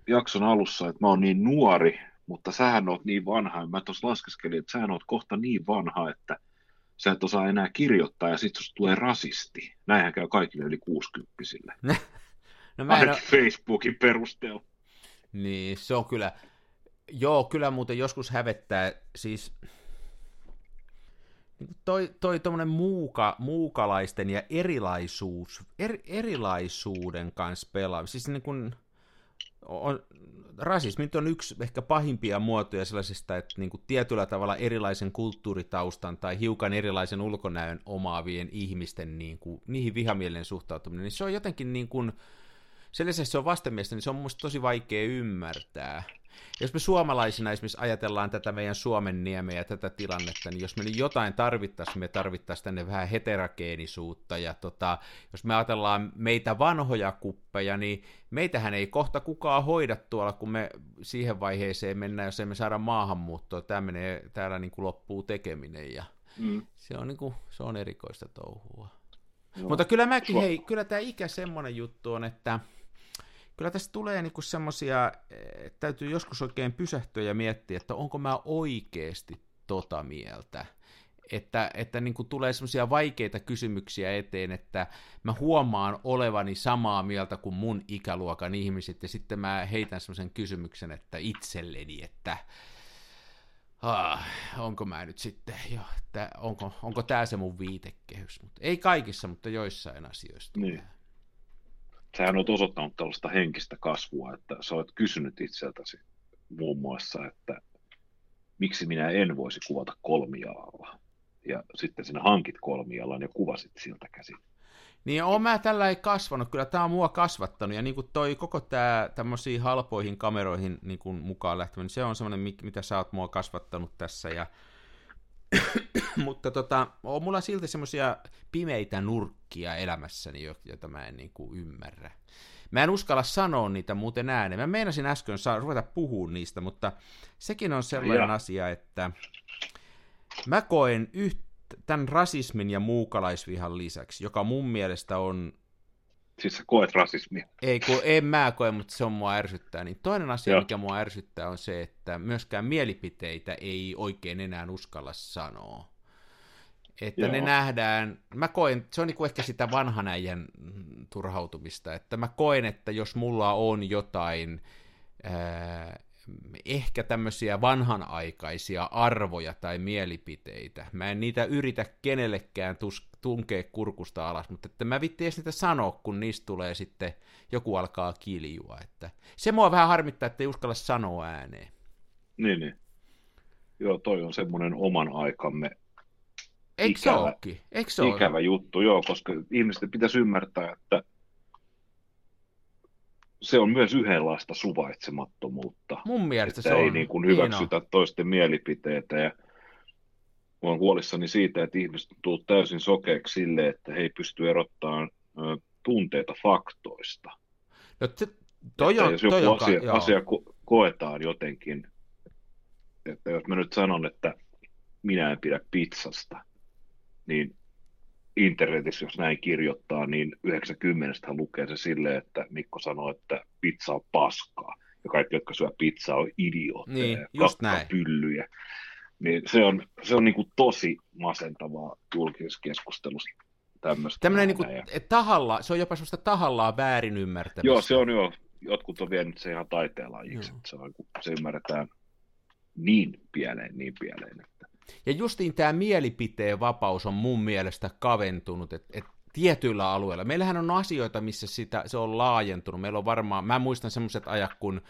jakson alussa, että mä oon niin nuori, mutta sähän oot niin vanha, mä tuossa laskeskelin, että sähän oot kohta niin vanha, että sä et osaa enää kirjoittaa ja sit susta tulee rasisti. Näinhän käy kaikille yli 60 no mä en ole... Facebookin perusteella. Niin, se on kyllä, joo, kyllä muuten joskus hävettää, siis niin toi, toi tommonen muuka, muukalaisten ja erilaisuus, er, erilaisuuden kanssa pelaaminen, siis niin kuin, on, rasismi on yksi ehkä pahimpia muotoja sellaisesta, että niin kuin tietyllä tavalla erilaisen kulttuuritaustan tai hiukan erilaisen ulkonäön omaavien ihmisten niin kuin, niihin vihamielen suhtautuminen, niin se on jotenkin niin kuin, sen lisäksi se on vastenmielistä, niin se on mun tosi vaikea ymmärtää. Jos me suomalaisina esimerkiksi ajatellaan tätä meidän Suomen niemeä ja tätä tilannetta, niin jos me nyt jotain tarvittaisiin, me tarvittaisiin tänne vähän heterogeenisuutta, ja tota, jos me ajatellaan meitä vanhoja kuppeja, niin meitähän ei kohta kukaan hoida tuolla, kun me siihen vaiheeseen mennään, jos emme saada maahanmuuttoa, tämä menee, täällä niin kuin loppuu tekeminen, ja mm. se, on niin kuin, se on erikoista touhua. Joo. Mutta kyllä mäkin, hei, kyllä tämä ikä semmoinen juttu on, että kyllä tästä tulee niinku semmoisia, täytyy joskus oikein pysähtyä ja miettiä, että onko mä oikeasti tota mieltä. Että, että niin kuin tulee semmoisia vaikeita kysymyksiä eteen, että mä huomaan olevani samaa mieltä kuin mun ikäluokan ihmiset, ja sitten mä heitän semmoisen kysymyksen, että itselleni, että ah, onko mä nyt sitten, jo, että onko, onko tämä se mun viitekehys. Mutta ei kaikissa, mutta joissain asioissa. Niin sähän olet osoittanut tällaista henkistä kasvua, että sä olet kysynyt itseltäsi muun muassa, että miksi minä en voisi kuvata kolmialalla. Ja sitten sinä hankit kolmialan ja kuvasit siltä käsin. Niin on mä tällä ei kasvanut, kyllä tämä on mua kasvattanut, ja niin kuin toi koko tämä tämmöisiin halpoihin kameroihin niin kuin mukaan lähteminen, niin se on semmoinen, mitä sä oot mua kasvattanut tässä, ja mutta tota, on mulla silti semmoisia pimeitä nurkkia elämässäni, joita mä en niin kuin ymmärrä. Mä en uskalla sanoa niitä muuten ääneen. Mä meinasin äsken saa ruveta puhumaan niistä, mutta sekin on sellainen ja. asia, että mä koen yht, tämän rasismin ja muukalaisvihan lisäksi, joka mun mielestä on Siis sä koet rasismia. Ei, kun en mä koe, mutta se on mua ärsyttää. Niin toinen asia, Joo. mikä mua ärsyttää, on se, että myöskään mielipiteitä ei oikein enää uskalla sanoa. Että Joo. ne nähdään, mä koen, se on niin kuin ehkä sitä vanhan äijän turhautumista, että mä koen, että jos mulla on jotain ää, ehkä tämmöisiä vanhanaikaisia arvoja tai mielipiteitä. Mä en niitä yritä kenellekään tus- tunkea kurkusta alas, mutta että mä vitti edes niitä sanoa, kun niistä tulee sitten, joku alkaa kiljua. Että se mua vähän harmittaa, että ei uskalla sanoa ääneen. Niin, niin. Joo, toi on semmoinen oman aikamme Eikö ikävä, se ikävä juttu, joo, koska ihmisten pitäisi ymmärtää, että se on myös yhdenlaista suvaitsemattomuutta. Mun mielestä että se ei on. niin kuin hyväksytä Hiino. toisten mielipiteitä ja olen huolissani siitä, että ihmiset on täysin sokeeksi sille, että he ei pysty erottamaan tunteita faktoista. No, te, toi on, jos joku toi asia, on, asia ko- koetaan jotenkin, että jos mä nyt sanon, että minä en pidä pizzasta, niin internetissä, jos näin kirjoittaa, niin 90 lukee se silleen, että Mikko sanoo, että pizza on paskaa. Ja kaikki, jotka syö pizzaa, on idiootteja niin, just näin. pyllyjä. Niin se on, se on niin kuin tosi masentavaa julkisessa keskustelussa tämmöistä. Tämmöinen niin kuin, tahalla, se on jopa semmoista tahallaan väärin ymmärtämistä. Joo, se on jo, jotkut on vienyt se ihan taiteenlajiksi, se, on, se ymmärretään niin pieleen, niin pieleen, että ja justiin tämä mielipiteen vapaus on mun mielestä kaventunut, että et tietyillä alueilla. Meillähän on asioita, missä sitä, se on laajentunut. Meillä on varmaan, mä muistan semmoiset ajat, kun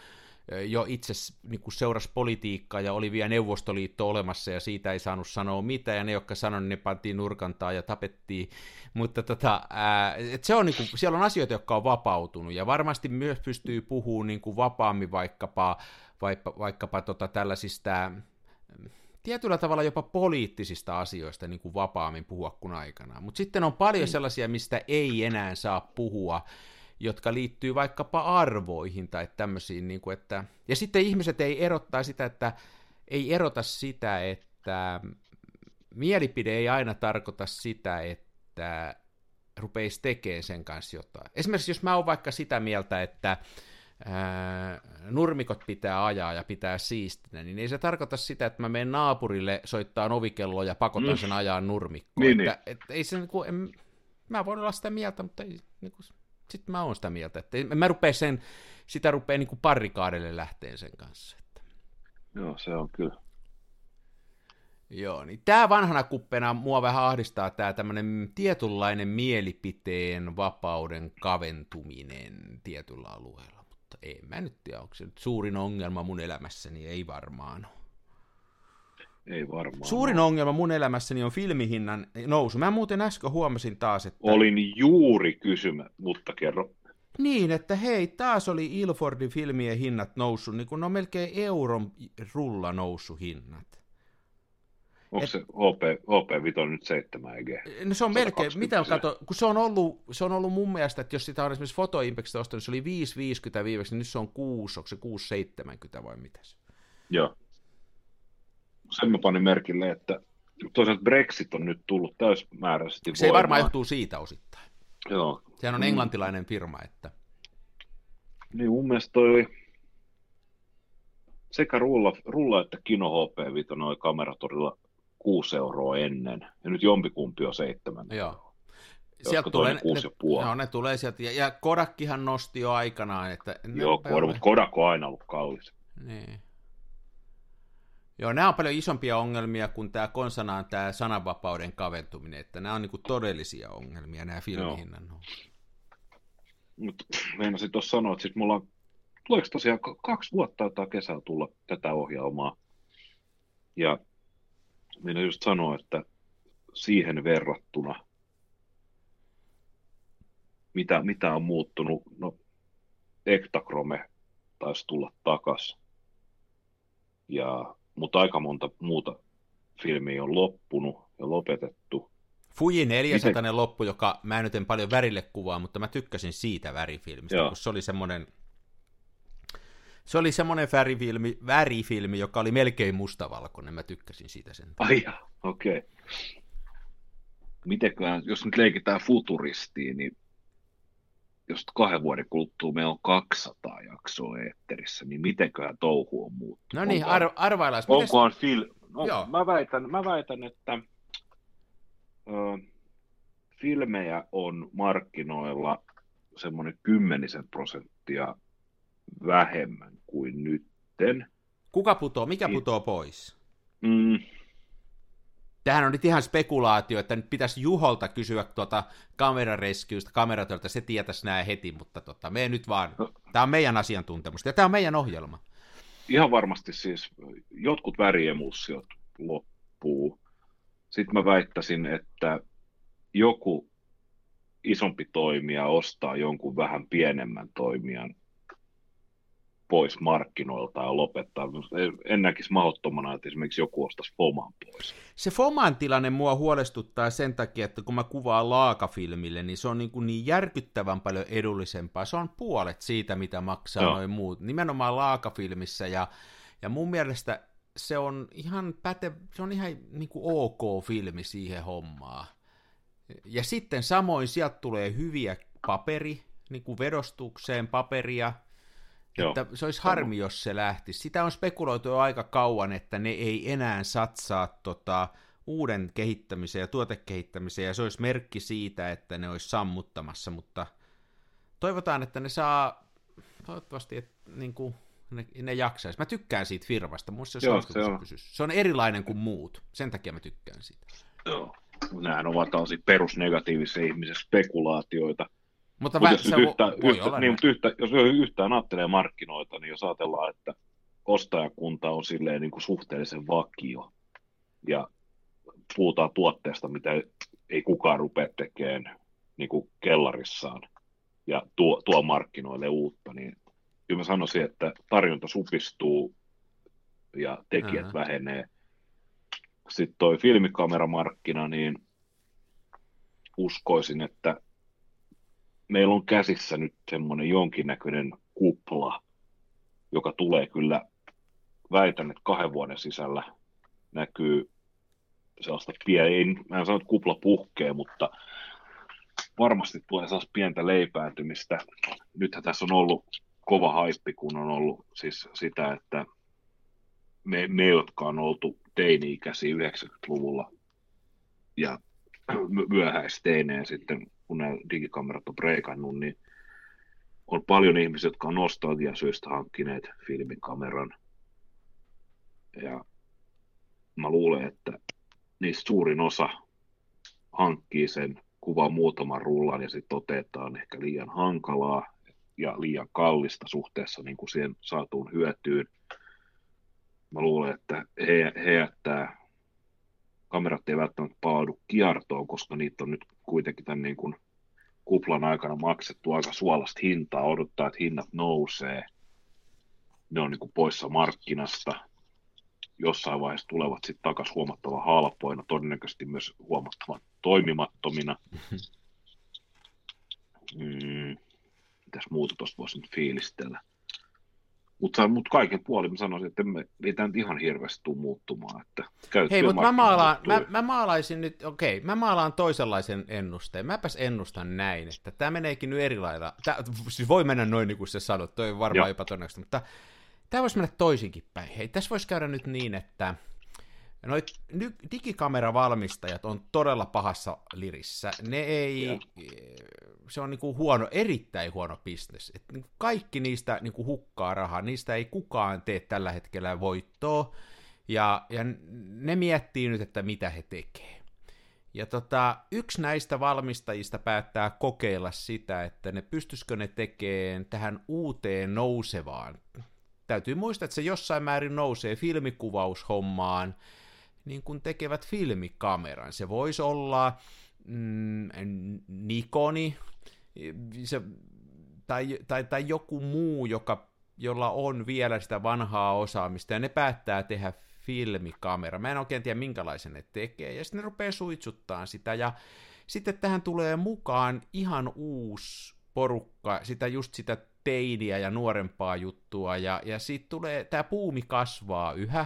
jo itse niin seurasi politiikkaa ja oli vielä Neuvostoliitto olemassa ja siitä ei saanut sanoa mitään ja ne, jotka sanoivat, ne pantiin nurkantaa ja tapettiin. Mutta tota, ää, et se on, niin kuin, siellä on asioita, jotka on vapautunut ja varmasti myös pystyy puhumaan niin kuin vapaammin vaikkapa, vaikka, vaikkapa tota tällaisista tietyllä tavalla jopa poliittisista asioista niin kuin vapaammin puhua kuin aikanaan. Mutta sitten on paljon mm. sellaisia, mistä ei enää saa puhua, jotka liittyy vaikkapa arvoihin tai tämmöisiin, niin kuin että, ja sitten ihmiset ei erottaa sitä, että ei erota sitä, että mielipide ei aina tarkoita sitä, että rupeisi tekemään sen kanssa jotain. Esimerkiksi jos mä oon vaikka sitä mieltä, että ää, nurmikot pitää ajaa ja pitää siistinä, niin ei se tarkoita sitä, että mä menen naapurille soittaa ovikelloa ja pakotan mm. sen ajaa nurmikkoon. Niin, että, niin. että ei se, niin kuin, en, mä voin olla sitä mieltä, mutta ei, niin kuin, sitten mä oon sitä mieltä, että en mä rupea sen, sitä rupea niin parikaadelle lähteen sen kanssa. Että. Joo, se on kyllä. Joo, niin tämä vanhana kuppena mua vähän ahdistaa tämä tämmöinen tietynlainen mielipiteen vapauden kaventuminen tietyllä alueella, mutta ei mä nyt tiedä, onko se nyt suurin ongelma mun elämässäni, ei varmaan ole. Ei varmaan. Suurin ole. ongelma mun elämässäni on filmihinnan nousu. Mä muuten äsken huomasin taas, että... Olin juuri kysymä, mutta kerro. Niin, että hei, taas oli Ilfordin filmien hinnat noussut, niin kun ne on melkein euron rulla noussut hinnat. Onko Et, se OP, OP Vito nyt 7 EG? No se on melkein, mitä on kato, kun se on, ollut, se on ollut mun mielestä, että jos sitä on esimerkiksi Fotoimpexista ostanut, niin se oli 5,50 viimeksi, niin nyt se on 6, onko se 6,70 vai mitä se? Joo. Sen mä panin merkille, että toisaalta Brexit on nyt tullut täysmääräisesti Se voimaan. varmaan johtuu siitä osittain. Joo. Sehän on mm. englantilainen firma, että... Niin mun mielestä toi sekä rulla, rulla että Kino HP Vito noin kameratorilla 6 euroa ennen, ja nyt jompikumpi on 7 Joo. Sieltä tulee, ne, joo, ne tulee sieltä, ja, ja Kodakkihan nosti jo aikanaan, että... Joo, Kodak, mutta Kodak on aina ollut kallis. Niin. Joo, nämä on paljon isompia ongelmia kuin tämä konsanaan tämä sananvapauden kaventuminen, että nämä on niinku todellisia ongelmia, nämä filmihinnan Mutta meinasin tuossa sanoa, että siis mulla on, tuleeko tosiaan kaksi vuotta tai kesällä tulla tätä ohjelmaa, ja minä just sanoa, että siihen verrattuna, mitä, mitä on muuttunut, no Ektakrome taisi tulla takas, ja, mutta aika monta muuta filmiä on loppunut ja lopetettu. Fuji 400 Miten... loppu, joka mä nyt en paljon värille kuvaa, mutta mä tykkäsin siitä värifilmistä, Joo. kun se oli semmoinen se oli semmoinen värifilmi, värifilmi, joka oli melkein mustavalkoinen. Mä tykkäsin siitä sen. Ai okei. Okay. Mitenkään, jos nyt leikitään futuristiin, niin jos kahden vuoden kuluttua meillä on 200 jaksoa eetterissä, niin mitenköhän touhu on muuttunut? No niin, ar- arvaillaan. Onkohan Mites... fil... No, Joo. Mä, väitän, mä väitän, että ö, filmejä on markkinoilla semmoinen kymmenisen prosenttia vähemmän kuin nytten. Kuka putoo? Mikä niin. putoo pois? Mm. Tähän on nyt ihan spekulaatio, että nyt pitäisi Juholta kysyä tuota kamerarescuesta, kameratöltä, se tietäisi nämä heti, mutta tota, me nyt vaan, no. tämä on meidän asiantuntemusta ja tämä on meidän ohjelma. Ihan varmasti siis jotkut väriemulsiot loppuu. Sitten mä väittäisin, että joku isompi toimija ostaa jonkun vähän pienemmän toimijan pois markkinoilta ja lopettaa. En näkisi mahdottomana, että esimerkiksi joku ostaisi Foman pois. Se Foman tilanne mua huolestuttaa sen takia, että kun mä kuvaan laakafilmille, niin se on niin, kuin niin järkyttävän paljon edullisempaa. Se on puolet siitä, mitä maksaa Joo. noin muut. Nimenomaan laakafilmissä ja, ja mun mielestä se on ihan päte, se on ihan niin kuin ok filmi siihen hommaan. Ja sitten samoin sieltä tulee hyviä paperi, niin kuin vedostukseen paperia, Joo. Että se olisi harmi, jos se lähtisi. Sitä on spekuloitu jo aika kauan, että ne ei enää satsaa tota, uuden kehittämiseen ja tuotekehittämiseen, ja se olisi merkki siitä, että ne olisi sammuttamassa, mutta toivotaan, että ne saa, toivottavasti, että niin kuin, ne, ne jaksaisi. Mä tykkään siitä firmasta, musta se, Joo, se, on. se on erilainen kuin muut, sen takia mä tykkään siitä. Joo, nämähän ovat tällaisia perusnegatiivisia ihmisen spekulaatioita, mutta Mut jos, yhtä, voi yhtä, olla niin, mutta yhtä, jos yhtään ajattelee markkinoita, niin jos ajatellaan, että ostajakunta on silleen niin kuin suhteellisen vakio ja puhutaan tuotteesta, mitä ei kukaan rupea tekemään niin kuin kellarissaan ja tuo, tuo markkinoille uutta, niin kyllä mä sanoisin, että tarjonta supistuu ja tekijät uh-huh. vähenee. sitten toi filmikameramarkkina, niin uskoisin, että meillä on käsissä nyt semmoinen jonkinnäköinen kupla, joka tulee kyllä, väitän, että kahden vuoden sisällä näkyy sellaista pientä, ei, mä en sano, että kupla puhkee, mutta varmasti tulee sellaista pientä leipääntymistä. Nythän tässä on ollut kova haippi, kun on ollut siis sitä, että me, me jotka on oltu teini-ikäisiä 90-luvulla ja myöhäisteineen sitten, kun nämä digikamerat on breikannut, niin on paljon ihmisiä, jotka on nostalgiasyistä hankkineet filmikameran. Ja mä luulen, että niistä suurin osa hankkii sen kuva muutaman rullan ja sitten toteetaan ehkä liian hankalaa ja liian kallista suhteessa niin kuin siihen saatuun hyötyyn. Mä luulen, että he, he jättää, kamerat ei välttämättä palaudu kiertoon, koska niitä on nyt kuitenkin tämän niin kuin kuplan aikana maksettu aika suolasta hintaa, odottaa, että hinnat nousee. Ne on niin kuin poissa markkinasta. Jossain vaiheessa tulevat sitten takaisin huomattavan halpoina, todennäköisesti myös huomattavan toimimattomina. Mm, mitäs muuta tuosta voisi nyt fiilistellä. Mutta mut kaiken puolin mä sanoisin, että me, ei tämä nyt ihan hirveästi tule muuttumaan. Että Hei, mutta mä, maalaan, mä, mä maalaisin nyt, okei, okay, mä maalaan toisenlaisen ennusteen. Mäpäs ennustan näin, että tämä meneekin nyt eri lailla. Tää, siis voi mennä noin niin kuin se sanot, toi on varmaan jopa todennäköistä, mutta tämä voisi mennä toisinkin päin. Hei, tässä voisi käydä nyt niin, että Noit digikameravalmistajat on todella pahassa lirissä. Ne ei, ja. se on niinku huono, erittäin huono bisnes. Et niinku kaikki niistä niinku hukkaa rahaa, niistä ei kukaan tee tällä hetkellä voittoa, ja, ja ne miettii nyt, että mitä he tekee. Ja tota, yksi näistä valmistajista päättää kokeilla sitä, että ne pystyisikö ne tekemään tähän uuteen nousevaan. Täytyy muistaa, että se jossain määrin nousee filmikuvaushommaan, niin kuin tekevät filmikameran. Se voisi olla mm, Nikoni se, tai, tai, tai joku muu, joka, jolla on vielä sitä vanhaa osaamista, ja ne päättää tehdä filmikamera. Mä en oikein tiedä, minkälaisen ne tekee, ja sitten ne rupeaa suitsuttaa sitä, ja sitten tähän tulee mukaan ihan uusi porukka, sitä just sitä teiniä ja nuorempaa juttua, ja, ja sitten tulee, tämä puumi kasvaa yhä,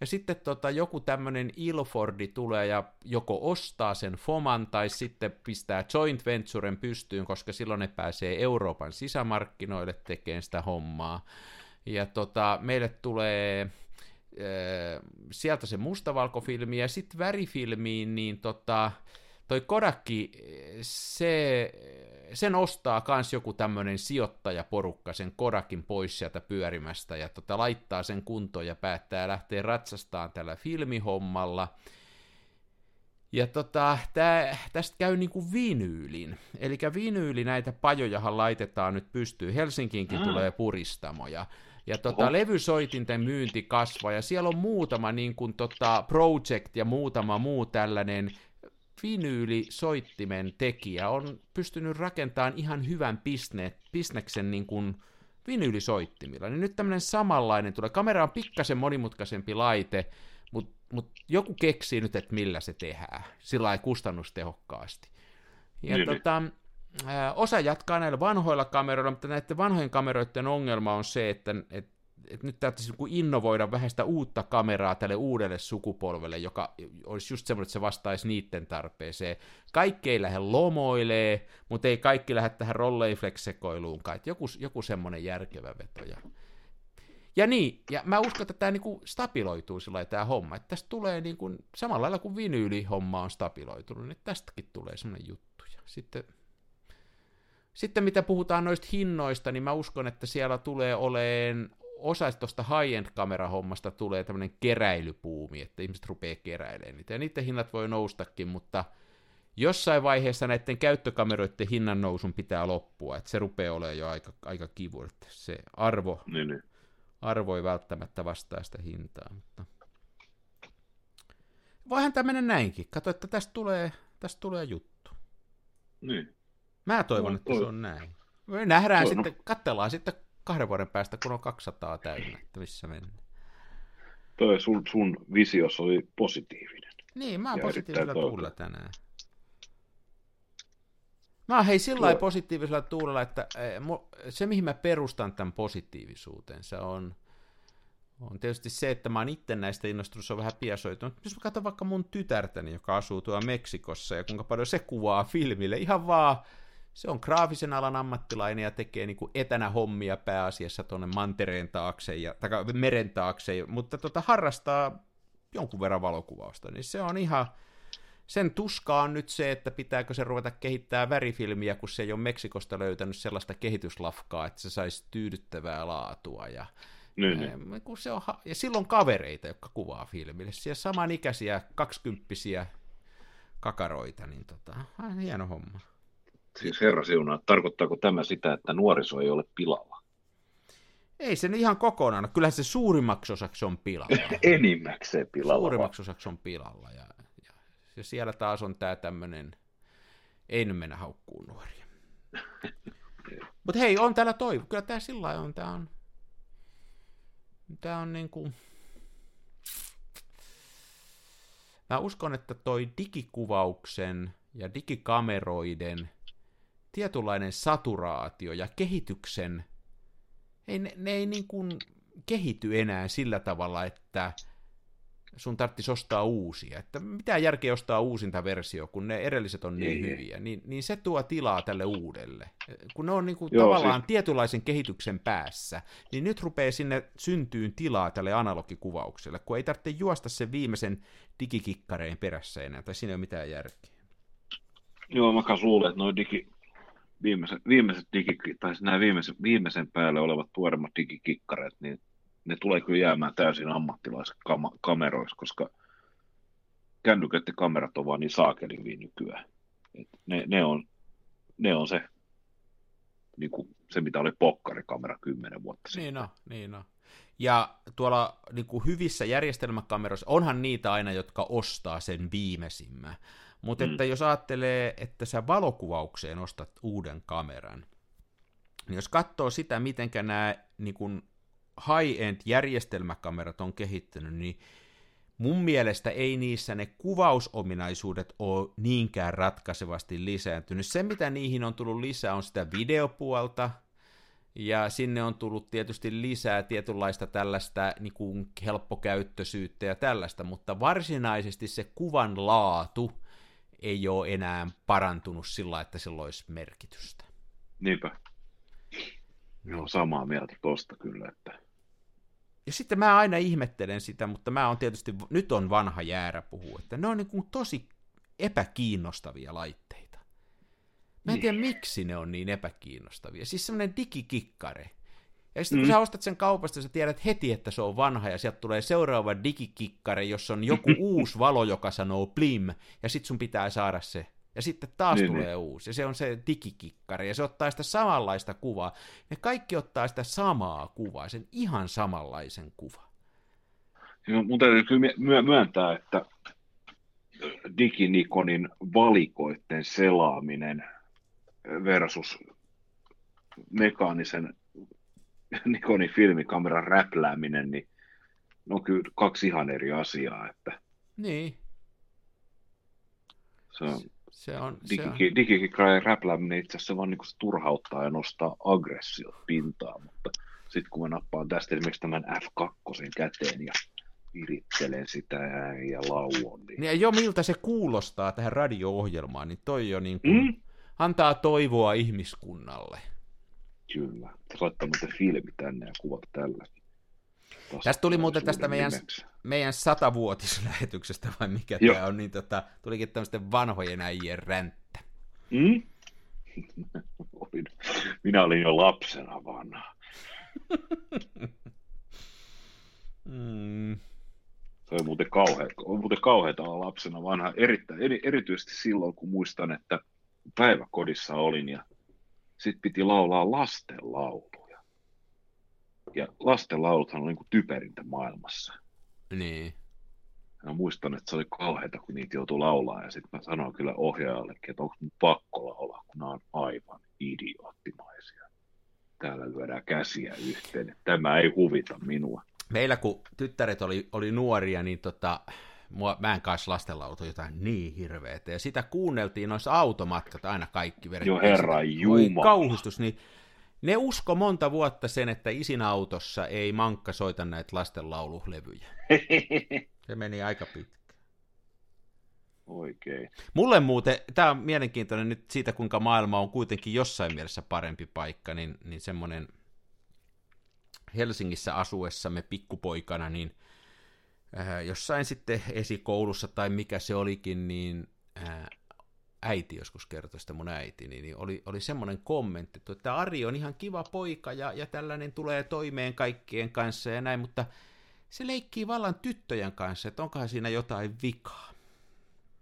ja sitten tota, joku tämmöinen Ilfordi tulee ja joko ostaa sen Foman tai sitten pistää joint venturen pystyyn, koska silloin ne pääsee Euroopan sisämarkkinoille tekemään sitä hommaa. Ja tota, meille tulee äh, sieltä se mustavalkofilmi ja sitten värifilmiin, niin tota, toi Kodakki, se, sen ostaa kans joku tämmöinen sijoittajaporukka sen Kodakin pois sieltä pyörimästä ja tota, laittaa sen kuntoon ja päättää lähteä ratsastaan tällä filmihommalla. Ja tota, tää, tästä käy niinku vinyylin. Eli vinyyli näitä pajojahan laitetaan nyt pystyy. Helsinkiinkin mm. tulee puristamoja. Ja tota, oh. levysoitinten myynti kasvaa, ja siellä on muutama niin kuin, tota, project ja muutama muu tällainen vinyylisoittimen tekijä on pystynyt rakentamaan ihan hyvän bisne, bisneksen niin kuin vinyylisoittimilla. Niin nyt tämmöinen samanlainen tulee. Kamera on pikkasen monimutkaisempi laite, mutta mut joku keksii nyt, että millä se tehdään. Sillä ei kustannustehokkaasti. Ja niin, niin. tota, osa jatkaa näillä vanhoilla kameroilla, mutta näiden vanhojen kameroiden ongelma on se, että, että että nyt täytyisi niin innovoida vähän sitä uutta kameraa tälle uudelle sukupolvelle, joka olisi just semmoinen, että se vastaisi niiden tarpeeseen. Kaikki ei lähde lomoilee, mutta ei kaikki lähde tähän rolleiflex-sekoiluunkaan. Joku, joku semmoinen järkevä veto. Ja, ja niin, ja mä uskon, että tämä niinku stabiloituu sillä tämä homma, että tästä tulee niinku, samalla lailla kuin vinyylihomma on stabiloitunut, niin tästäkin tulee semmoinen juttu. Ja sitten sitten mitä puhutaan noista hinnoista, niin mä uskon, että siellä tulee oleen osa tuosta high-end-kamerahommasta tulee tämmöinen keräilypuumi, että ihmiset rupeaa keräilemään niitä, ja niiden hinnat voi noustakin, mutta jossain vaiheessa näiden käyttökameroiden hinnan nousun pitää loppua, että se rupeaa olemaan jo aika, aika kivu, että se arvo, niin, niin. arvo ei välttämättä vastaa sitä hintaa, mutta voihan tämä mennä näinkin, kato, että tästä tulee, tästä tulee juttu. Niin. Mä toivon, no, että se on näin. Me nähdään no, sitten, no. katsellaan sitten kahden vuoden päästä, kun on 200 täynnä, että missä mennään. toi sun, sun visios oli positiivinen. Niin, mä oon positiivisella tuulella tänään. Mä oon hei sillä lailla positiivisella tuulella, että eh, se mihin mä perustan tämän positiivisuuteen, se on, on tietysti se, että mä oon itse näistä on vähän piasoitunut. Jos mä katson vaikka mun tytärtäni, joka asuu tuolla Meksikossa, ja kuinka paljon se kuvaa filmille, ihan vaan, se on graafisen alan ammattilainen ja tekee niin kuin etänä hommia pääasiassa tuonne mantereen taakse, ja, tai meren taakse, mutta tota, harrastaa jonkun verran valokuvausta, niin se on ihan, sen tuska on nyt se, että pitääkö se ruveta kehittää värifilmiä, kun se ei ole Meksikosta löytänyt sellaista kehityslafkaa, että se saisi tyydyttävää laatua. Ja, Niin, niin. kun se on, ja silloin kavereita, jotka kuvaa filmille, siellä samanikäisiä, kaksikymppisiä kakaroita, niin tota, hieno homma. Siis herra siunaa, tarkoittaako tämä sitä, että nuoriso ei ole pilalla? Ei se ihan kokonaan, kyllähän se suurimmaksi osaksi on pilalla. Enimmäkseen pilalla. Suurimmaksi osaksi on pilalla. Ja, ja, ja siellä taas on tämä tämmöinen, ei nyt mennä haukkuun nuoria. Mutta hei, on täällä toivo. Kyllä tämä sillä on, tämä on, tämä on niin kuin, mä uskon, että toi digikuvauksen ja digikameroiden tietynlainen saturaatio ja kehityksen, ei, ne, ne ei niin kuin kehity enää sillä tavalla, että sun tarvitsisi ostaa uusia. Että mitä järkeä ostaa uusinta versio, kun ne edelliset on niin Ei, ei. hyviä. Niin, niin se tuo tilaa tälle uudelle. Kun ne on niin kuin Joo, tavallaan siis- tietynlaisen kehityksen päässä, niin nyt rupeaa sinne syntyyn tilaa tälle analogikuvaukselle, kun ei tarvitse juosta sen viimeisen digikikkareen perässä enää, tai siinä ei ole mitään järkeä. Joo, mä luulen, että noin digi, viimeiset, viimeiset digi, tai siis nämä viimeisen, viimeisen päälle olevat tuoremmat digikikkareet, niin ne tulee kyllä jäämään täysin ammattilaiskameroiksi, koska kännykät ja kamerat on vaan niin saakeliviä nykyään. Et ne, ne, on, ne on se, niin kuin se, mitä oli pokkarikamera kymmenen vuotta sitten. Niin no, niin no. Ja tuolla niin kuin hyvissä järjestelmäkameroissa, onhan niitä aina, jotka ostaa sen viimeisimmän. Mutta Mm. että jos ajattelee, että sä valokuvaukseen ostat uuden kameran, niin jos katsoo sitä, miten nämä niin high-end järjestelmäkamerat on kehittynyt, niin mun mielestä ei niissä ne kuvausominaisuudet ole niinkään ratkaisevasti lisääntynyt. Se, mitä niihin on tullut lisää, on sitä videopuolta, ja sinne on tullut tietysti lisää tietynlaista tällaista niin kuin helppokäyttöisyyttä ja tällaista, mutta varsinaisesti se kuvan laatu ei ole enää parantunut sillä, että sillä olisi merkitystä. Niinpä. Joo, samaa mieltä tosta kyllä, että Ja sitten mä aina ihmettelen sitä, mutta mä on tietysti, nyt on vanha jäärä puhua, että ne on niin kuin tosi epäkiinnostavia laitteita. Mä en Niin. tiedä, miksi ne on niin epäkiinnostavia. Siis semmoinen digikikkare. Ja sitten kun Mm. sä ostat sen kaupasta, sä tiedät heti, että se on vanha, ja sieltä tulee seuraava digikikkare, jossa on joku uusi valo, joka sanoo plim, ja sitten sun pitää saada se. Ja sitten taas Niin, tulee uusi, ja se on se digikikkari, ja se ottaa sitä samanlaista kuvaa. Ne kaikki ottaa sitä samaa kuvaa, sen ihan samanlaisen kuvan. Joo, mun täytyy kyllä myö- myöntää, että DigiNikonin valikoitten selaaminen versus mekaanisen Nikonin filmikameran räplääminen, niin ne on kyllä kaksi ihan eri asiaa. Että Niin, se on, se on, se on. digi- digikikkaran räplääminen itse asiassa vaan niin se turhauttaa ja nostaa aggressiot pintaan, mutta sitten kun mä nappaan tästä esimerkiksi tämän F2 käteen ja virittelen sitä ja lauon, niin Niin, jo miltä se kuulostaa tähän radio-ohjelmaan, niin toi jo niin kuin Mm? antaa toivoa ihmiskunnalle. Kyllä. Laittaa muuten filmi tänne ja kuvata tällä. Tästä tuli muuten tästä meidän, Nimeksi. meidän satavuotislähetyksestä, vai mikä Joo. tämä on, niin tota, tulikin tämmöisten vanhojen äijien ränttä. Mm? Minä olin jo lapsena vanha. Mm, Se on muuten kauhea, on muuten kauheata olla lapsena vanha, erittäin, eri, erityisesti silloin, kun muistan, että päiväkodissa olin ja sitten piti laulaa lastenlauluja. Ja lastenlauluthan on niin kuin typerintä maailmassa. niin. Ja muistan, että se oli kauheata, kun niitä joutui laulaa. Ja sitten mä sanoin kyllä ohjaajallekin, että onko mun pakko laulaa, kun nämä on aivan idioottimaisia. Täällä lyödään käsiä yhteen. Tämä ei huvita minua. meillä kun tyttäret oli, oli nuoria, niin tota, mua, mä en kanssa lastenlauta jotain niin hirveetä, ja sitä kuunneltiin noissa automatkat aina kaikki vedet. Joo, herra Jumala. kauhistus, niin ne usko monta vuotta sen, että isin autossa ei mankka soita näitä lastenlaululevyjä. Se meni aika pitkä. Oikein. Mulle muuten, tämä on mielenkiintoinen nyt siitä, kuinka maailma on kuitenkin jossain mielessä parempi paikka, niin, niin semmoinen Helsingissä asuessamme pikkupoikana, niin jossain sitten esikoulussa tai mikä se olikin, niin äh, äiti joskus kertoi sitä mun äiti, niin, niin oli, oli semmoinen kommentti, että Ari on ihan kiva poika ja, ja tällainen tulee toimeen kaikkien kanssa ja näin, mutta se leikkii vallan tyttöjen kanssa, että onkohan siinä jotain vikaa.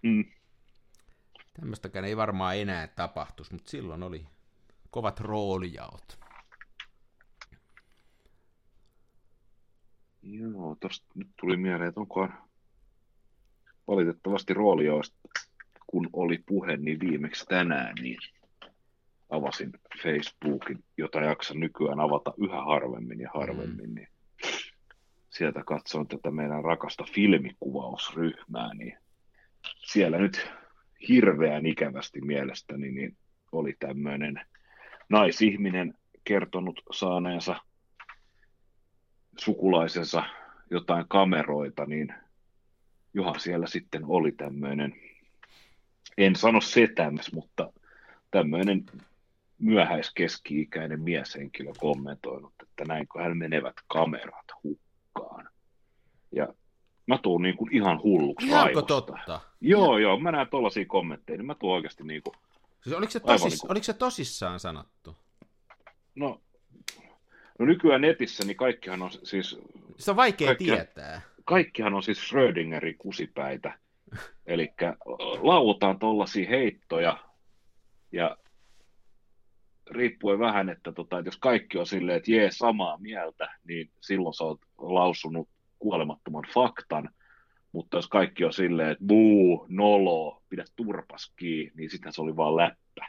Mm. Tämmöistäkään ei varmaan enää tapahtuisi, mutta silloin oli kovat roolijaot. Joo, tosta nyt tuli mieleen, että onkohan valitettavasti roolijaosta, kun oli puhe, niin viimeksi tänään, niin avasin Facebookin, jota jaksan nykyään avata yhä harvemmin ja harvemmin, mm. niin sieltä katsoin tätä meidän rakasta filmikuvausryhmää, niin siellä nyt hirveän ikävästi mielestäni niin oli tämmöinen naisihminen kertonut saaneensa sukulaisensa jotain kameroita, niin johan siellä sitten oli tämmöinen, en sano setämäs, mutta tämmöinen myöhäiskeski-ikäinen mieshenkilö kommentoinut, että näinkö hän menevät kamerat hukkaan. Ja mä tuun niin kuin ihan hulluksi Ihanko raivosta. totta? Joo, joo, mä näen tollaisia kommentteja, niin mä tuun oikeasti niin kuin, Siis oliko, se tosis, niin kuin- oliko se tosissaan sanottu? no, no nykyään netissä, niin kaikkihan on siis, Se on vaikea Kaikkia- tietää. kaikkihan on siis Schrödingerin kusipäitä. Eli lauutaan tollaisia heittoja ja riippuen vähän, että, tota, että jos kaikki on silleen, että jee, samaa mieltä, niin silloin sä oot lausunut kuolemattoman faktan, mutta jos kaikki on silleen, että buu, nolo, pidä turpas kiinni, niin sitten se oli vaan läppä.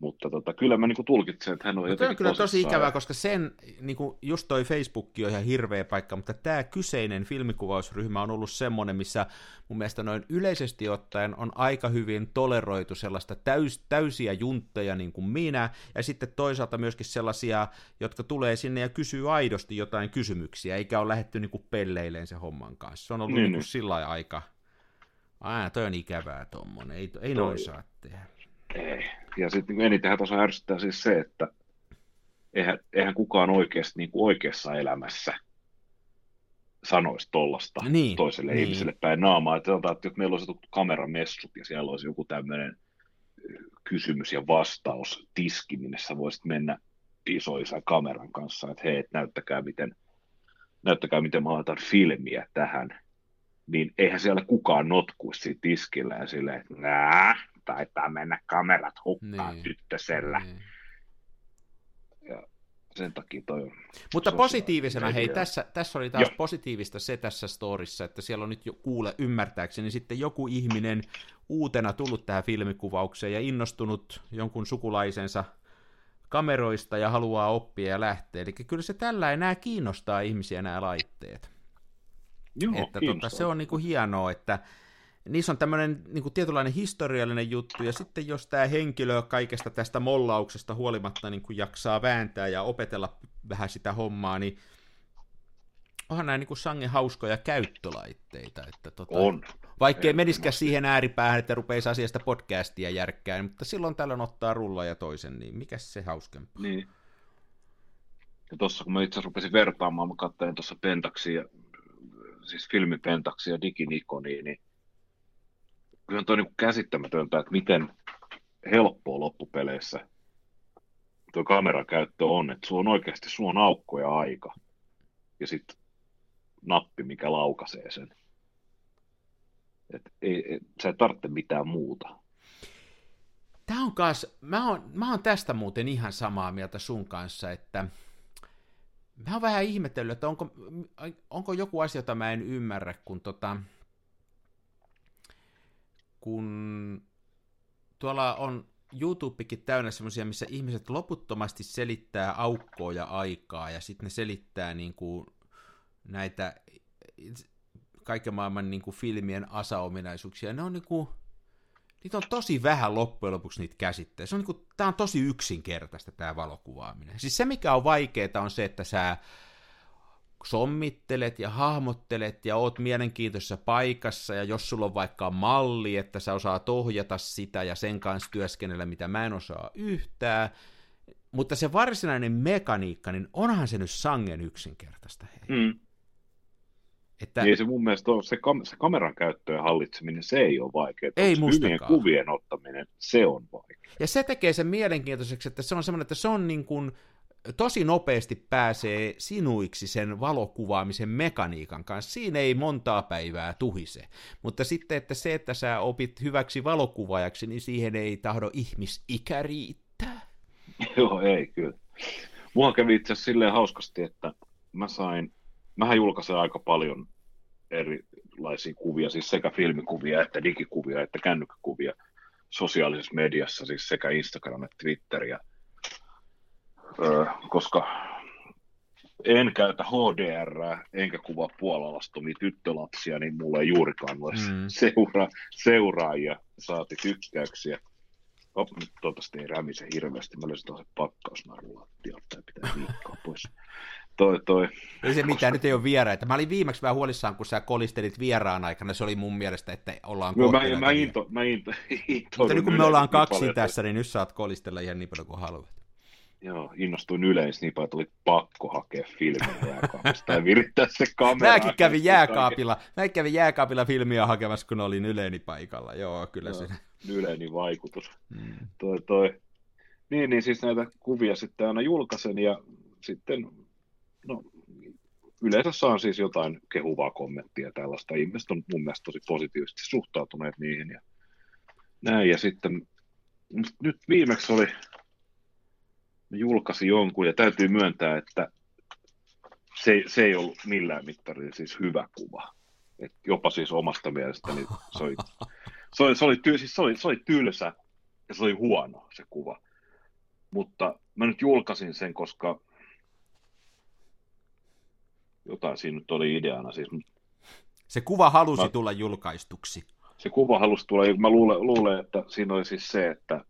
Mutta tota, kyllä mä niinku tulkitsen, että hän on Mutta jotenkin on kyllä tosi ikävää, koska sen, niin kuin just toi Facebook on ihan hirveä paikka, mutta tämä kyseinen filmikuvausryhmä on ollut semmoinen, missä mun mielestä noin yleisesti ottaen on aika hyvin toleroitu sellaista täys, täysiä juntteja niin kuin minä, ja sitten toisaalta myöskin sellaisia, jotka tulee sinne ja kysyy aidosti jotain kysymyksiä, eikä ole lähetty niin kuin pelleileen se homman kanssa. Se on ollut Niin, niin, niin niin. kuin sillä aika, aina toi on ikävää tommonen, ei, ei Toi. noin saa tehdä. Ei. Ja sitten niin enitenhän tuossa ärsyttää siis se, että eihän, eihän kukaan oikeasti niin kuin oikeassa elämässä sanoisi tollasta Niin, toiselle niin. ihmiselle päin naamaa. Että sanotaan, että jos meillä olisi joku kameramessut ja siellä olisi joku tämmöinen kysymys ja vastaus tiski, minne sä voisit mennä isoisän kameran kanssa, että hei, et näyttäkää miten, näyttäkää miten mä laitan filmiä tähän, niin eihän siellä kukaan notkuisi siitä tiskillä ja silleen, että nää, taitaa mennä kamerat hukkaan Niin. tyttösellä. Niin. Sen takia toi on Mutta positiivisena, hei, tässä, tässä oli taas Joo. positiivista se tässä storissa, että siellä on nyt jo kuule ymmärtääkseni sitten joku ihminen uutena tullut tähän filmikuvaukseen ja innostunut jonkun sukulaisensa kameroista ja haluaa oppia ja lähteä. Eli kyllä se tällä enää kiinnostaa ihmisiä nämä laitteet. Joo, että tota, kiinnostaa. se on niinku hienoa, että niissä on tämmöinen niinku tietynlainen historiallinen juttu, ja sitten jos tämä henkilö kaikesta tästä mollauksesta huolimatta niinku jaksaa vääntää ja opetella vähän sitä hommaa, niin onhan nämä niinku sangen hauskoja käyttölaitteita. Että tota, On. Vaikkei Ehdottomasti. siihen ääripäähän, että rupeisi asiasta podcastia järkkään, mutta silloin tällöin ottaa rulla ja toisen, niin mikä se hauskempi? Niin. Ja tuossa kun mä itse rupesin vertaamaan, mä katsoin tuossa Pentaksia, siis filmipentaksia ja diginikoniin, niin kyllä toi niin käsittämätöntä, että miten helppoa loppupeleissä tuo kameran käyttö on, että sulla on oikeasti sulla on aukko ja aika ja sitten nappi, mikä laukaisee sen. Et ei, ei, sä et tarvitse mitään muuta. Tämä on kas, mä oon, mä oon tästä muuten ihan samaa mieltä sun kanssa, että mä oon vähän ihmetellyt, että onko, onko joku asia, jota mä en ymmärrä, kun tota, kun tuolla on YouTubekin täynnä semmoisia, missä ihmiset loputtomasti selittää aukkoa ja aikaa, ja sitten ne selittää niin kuin näitä kaiken maailman niin kuin filmien asaominaisuuksia. Ne on niin kuin, niitä on tosi vähän loppujen lopuksi niitä käsitteitä. Se on niin kuin, tämä on tosi yksinkertaista tämä valokuvaaminen. Siis se, mikä on vaikeaa, on se, että sä sommittelet ja hahmottelet ja oot mielenkiintoisessa paikassa ja jos sulla on vaikka malli, että sä osaat ohjata sitä ja sen kanssa työskennellä, mitä mä en osaa yhtään, mutta se varsinainen mekaniikka, niin onhan se nyt sangen yksinkertaista. Hei. Mm. Että... Niin se mun mielestä on, se, kam- se kameran käyttö ja hallitseminen, se ei ole vaikeaa. Ei mustakaan. kuvien ottaminen, se on vaikeaa. Ja se tekee sen mielenkiintoiseksi, että se on semmoinen, että se on niin kuin, tosi nopeasti pääsee sinuiksi sen valokuvaamisen mekaniikan kanssa. Siinä ei montaa päivää tuhise. Mutta sitten, että se, että sä opit hyväksi valokuvaajaksi, niin siihen ei tahdo ihmisikä riittää. Joo, ei kyllä. Mua kävi itse asiassa silleen hauskasti, että mä sain, mähän julkaisen aika paljon erilaisia kuvia, siis sekä filmikuvia että digikuvia että kännykkäkuvia sosiaalisessa mediassa, siis sekä Instagram että Twitter ja koska en käytä HDR, enkä kuvaa puolalastomia tyttölapsia, niin mulla ei juurikaan ole mm. seura, seuraajia, saati tykkäyksiä. Op, nyt toivottavasti ei rämise hirveästi. Mä löysin tuossa pakkausnarun lattialta ja pitää viikkoa pois. Toi, toi. Ei se mitään, nyt ei ole vieraita. Mä olin viimeksi vähän huolissaan, kun sä kolistelit vieraan aikana. Se oli mun mielestä, että ollaan no, mä, mä, into, mä into, into, Mutta nyt kun me ollaan kaksi tässä, niin nyt saat kolistella ihan niin paljon kuin haluat. Joo, innostuin yleensä niin paljon, että oli pakko hakea filmiä jääkaapista ja virittää se kamera. Mäkin kävin jääkaapilla, mäkin kävin jääkaapilla filmiä hakemassa, kun olin Yleni paikalla. Joo, kyllä se. Yleni vaikutus. Mm. Toi, toi. Niin, niin siis näitä kuvia sitten aina julkaisen ja sitten, no, yleensä saan siis jotain kehuvaa kommenttia tällaista. Ihmiset on mun mielestä tosi positiivisesti suhtautuneet niihin ja näin. Ja sitten nyt viimeksi oli julkaisi jonkun ja täytyy myöntää, että se, se ei ollut millään mittarilla siis hyvä kuva. Et jopa siis omasta mielestäni se oli, se oli, se oli, ty, siis se oli, se oli tylsä ja se oli huono se kuva. Mutta mä nyt julkaisin sen, koska jotain siinä nyt oli ideana. Siis, se kuva halusi mä, tulla julkaistuksi. Se kuva halusi tulla, ja mä luulen, luulen, että siinä oli siis se, että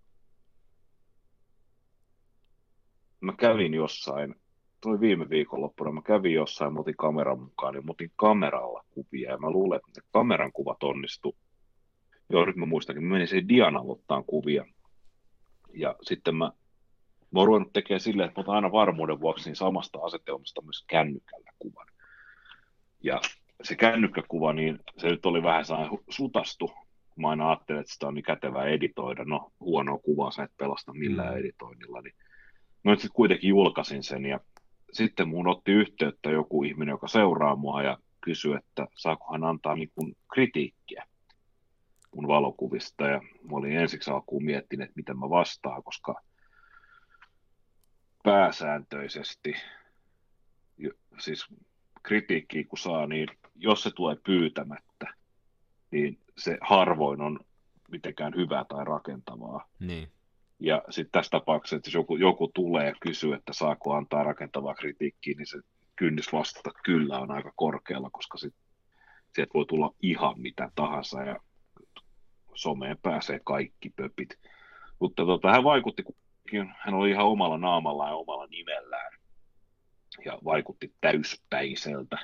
mä kävin jossain, toi viime viikonloppuna, mä kävin jossain, mä otin kameran mukaan, niin mä otin kameralla kuvia, ja mä luulen, että kameran kuvat onnistu. Joo, nyt mä muistakin, mä menin siihen Diana ottaan kuvia, ja sitten mä, mä oon ruvennut tekemään silleen, että mä otan aina varmuuden vuoksi niin samasta asetelmasta myös kännykällä kuvan. Ja se kännykkäkuva, niin se nyt oli vähän sellainen sutastu, mä aina ajattelin, että sitä on niin kätevää editoida. No, huonoa kuvaa sä et pelasta millään mm. editoinnilla, niin nyt sitten kuitenkin julkaisin sen ja sitten mun otti yhteyttä joku ihminen, joka seuraa mua ja kysyi, että saako hän antaa niin kuin kritiikkiä mun valokuvista ja mä olin ensiksi alkuun miettinyt, että miten mä vastaan, koska pääsääntöisesti siis kritiikkiä kun saa, niin jos se tulee pyytämättä, niin se harvoin on mitenkään hyvää tai rakentavaa. Niin. Ja sitten tässä tapauksessa, että jos joku, joku tulee ja kysyy, että saako antaa rakentavaa kritiikkiä, niin se kynnys vastata kyllä on aika korkealla, koska sit, sieltä voi tulla ihan mitä tahansa ja someen pääsee kaikki pöpit. Mutta tota, hän vaikutti, hän oli ihan omalla naamallaan ja omalla nimellään ja vaikutti täyspäiseltä,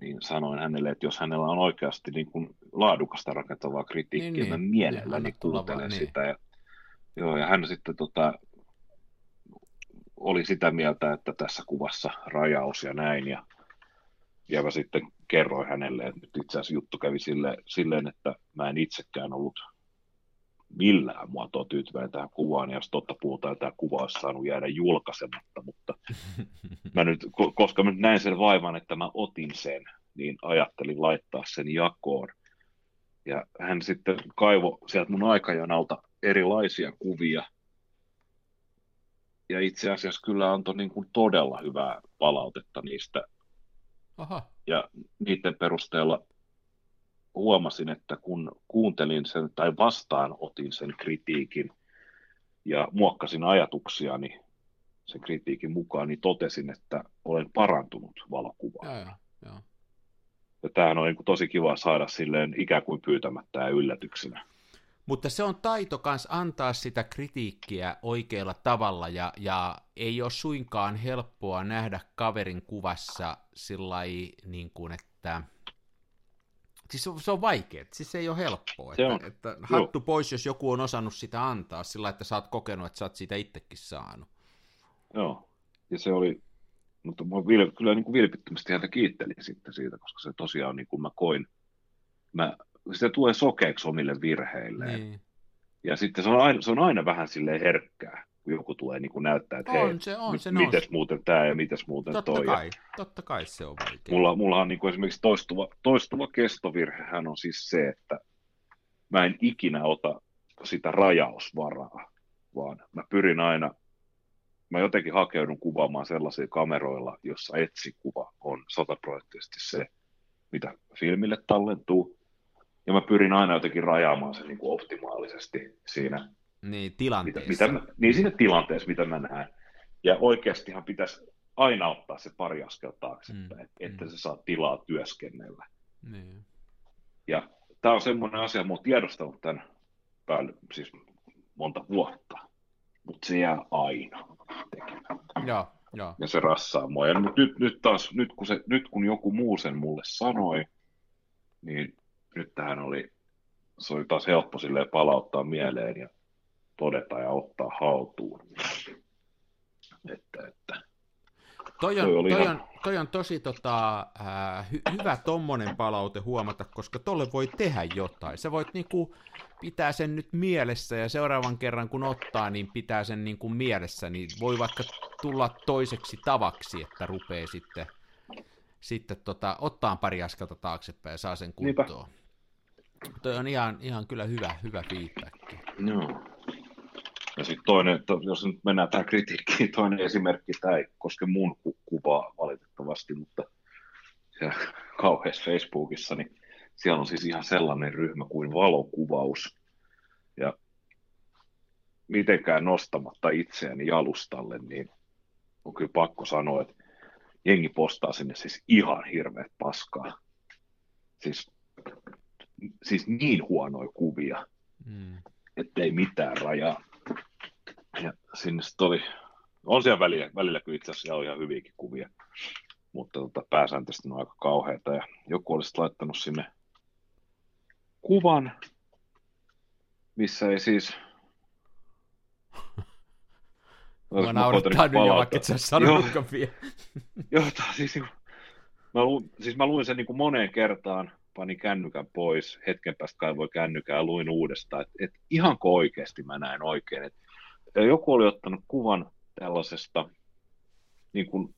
niin sanoin hänelle, että jos hänellä on oikeasti niin kuin laadukasta rakentavaa kritiikkiä, niin, mä niin. mielelläni niin, kuuntelen niin. sitä. Ja Joo, ja hän sitten tota, oli sitä mieltä, että tässä kuvassa rajaus ja näin, ja, ja mä sitten kerroin hänelle, että nyt itse asiassa juttu kävi sille, silleen, että mä en itsekään ollut millään muotoa tyytyväinen tähän kuvaan, ja jos totta puhutaan, tämä kuva olisi saanut jäädä julkaisematta, mutta mä nyt, koska mä nyt näin sen vaivan, että mä otin sen, niin ajattelin laittaa sen jakoon. Ja hän sitten kaivo sieltä mun aikajanalta erilaisia kuvia. Ja itse asiassa kyllä antoi niin kuin todella hyvää palautetta niistä. Aha. Ja niiden perusteella huomasin, että kun kuuntelin sen tai vastaanotin sen kritiikin, ja muokkasin ajatuksiani sen kritiikin mukaan, niin totesin, että olen parantunut valokuvaan. Joo, joo, joo. Ja tämähän on niin kuin tosi kiva saada silleen ikään kuin pyytämättä ja yllätyksenä. Mutta se on taito kans antaa sitä kritiikkiä oikealla tavalla, ja, ja ei ole suinkaan helppoa nähdä kaverin kuvassa sillä niin kuin, että... Siis se on, se on vaikea, siis se ei ole helppoa. Se että, on. että hattu pois, jos joku on osannut sitä antaa sillä että sä oot kokenut, että sä oot siitä itsekin saanut. Joo, ja se oli, mutta mä vil, kyllä niin kuin vilpittömästi häntä kiittelin sitten siitä, koska se tosiaan niin kuin mä koin, mä, se tulee sokeeksi omille virheilleen. Niin. Ja sitten se on aina, se on aina vähän silleen herkkää, kun joku tulee niin kuin näyttää, että On hei, se, on se mites nousi. muuten tämä ja mites muuten Totta toi. Ja kai, totta kai se on vaikea. Mulla, mulla on niin kuin esimerkiksi toistuva, toistuva kestovirhehän on siis se, että mä en ikinä ota sitä rajausvaraa, vaan mä pyrin aina, mä jotenkin hakeudun kuvaamaan sellaisia kameroilla, jossa etsikuva on sataprosenttisesti se, mitä filmille tallentuu. Ja mä pyrin aina jotenkin rajaamaan sen niin kuin optimaalisesti siinä, Niin, mitä, tilanteessa. mitä mä, niin siinä tilanteessa, mitä mä näen. Ja oikeastihan pitäisi aina ottaa se pari askel taaksepäin, Mm, että mm. se saa tilaa työskennellä. Niin. Ja tämä on semmoinen asia, mä oon tiedostanut tämän päälle siis monta vuotta, mutta se jää aina. Joo, joo. Ja se rassaa mua. Ja nyt, nyt, nyt taas, nyt kun, se, nyt kun joku muu sen mulle sanoi, niin nyt tähän oli, se oli taas helppo silleen palauttaa mieleen ja todeta ja ottaa haltuun. Että, että Toi on, Toi oli toi, ihan- on, toi on tosi tota, äh, hy, hyvä tommonen palaute huomata, koska tolle voi tehdä jotain. Sä voit niinku pitää sen nyt mielessä ja seuraavan kerran kun ottaa, niin pitää sen niinku mielessä, niin voi vaikka tulla toiseksi tavaksi, että rupeaa sitten, sitten tota, ottaa pari askelta taaksepäin ja saa sen Niinpä. kuntoon. Toi on ihan, ihan kyllä hyvä, hyvä feedback. Joo. Ja sitten toinen, to, jos nyt mennään tähän kritiikkiin, toinen esimerkki, tämä ei koske mun ku- kuvaa valitettavasti, mutta siellä kauheassa Facebookissa, niin siellä on siis ihan sellainen ryhmä kuin valokuvaus. Ja mitenkään nostamatta itseäni jalustalle, niin on kyllä pakko sanoa, että jengi postaa sinne siis ihan hirveät paskaa. Siis, siis niin huonoja kuvia Mm. ettei mitään rajaa. Ja sinne oli, on siellä välillä, välillä kyllä itse asiassa on ihan hyviäkin kuvia, mutta tota, pääsääntöisesti ne on aika kauheita. Ja joku olisi laittanut sinne kuvan, missä ei siis... Mua Mä naurattaa nyt jo, vaikka et sä sanonutkaan vielä. Joo, siis, niinku- mä, lu, siis mä luin sen niin kuin moneen kertaan, panin kännykän pois, hetken päästä kaivoin kännykää ja luin uudestaan, että et ihanko oikeasti mä näin oikein. Et, ja joku oli ottanut kuvan tällaisesta niin kuin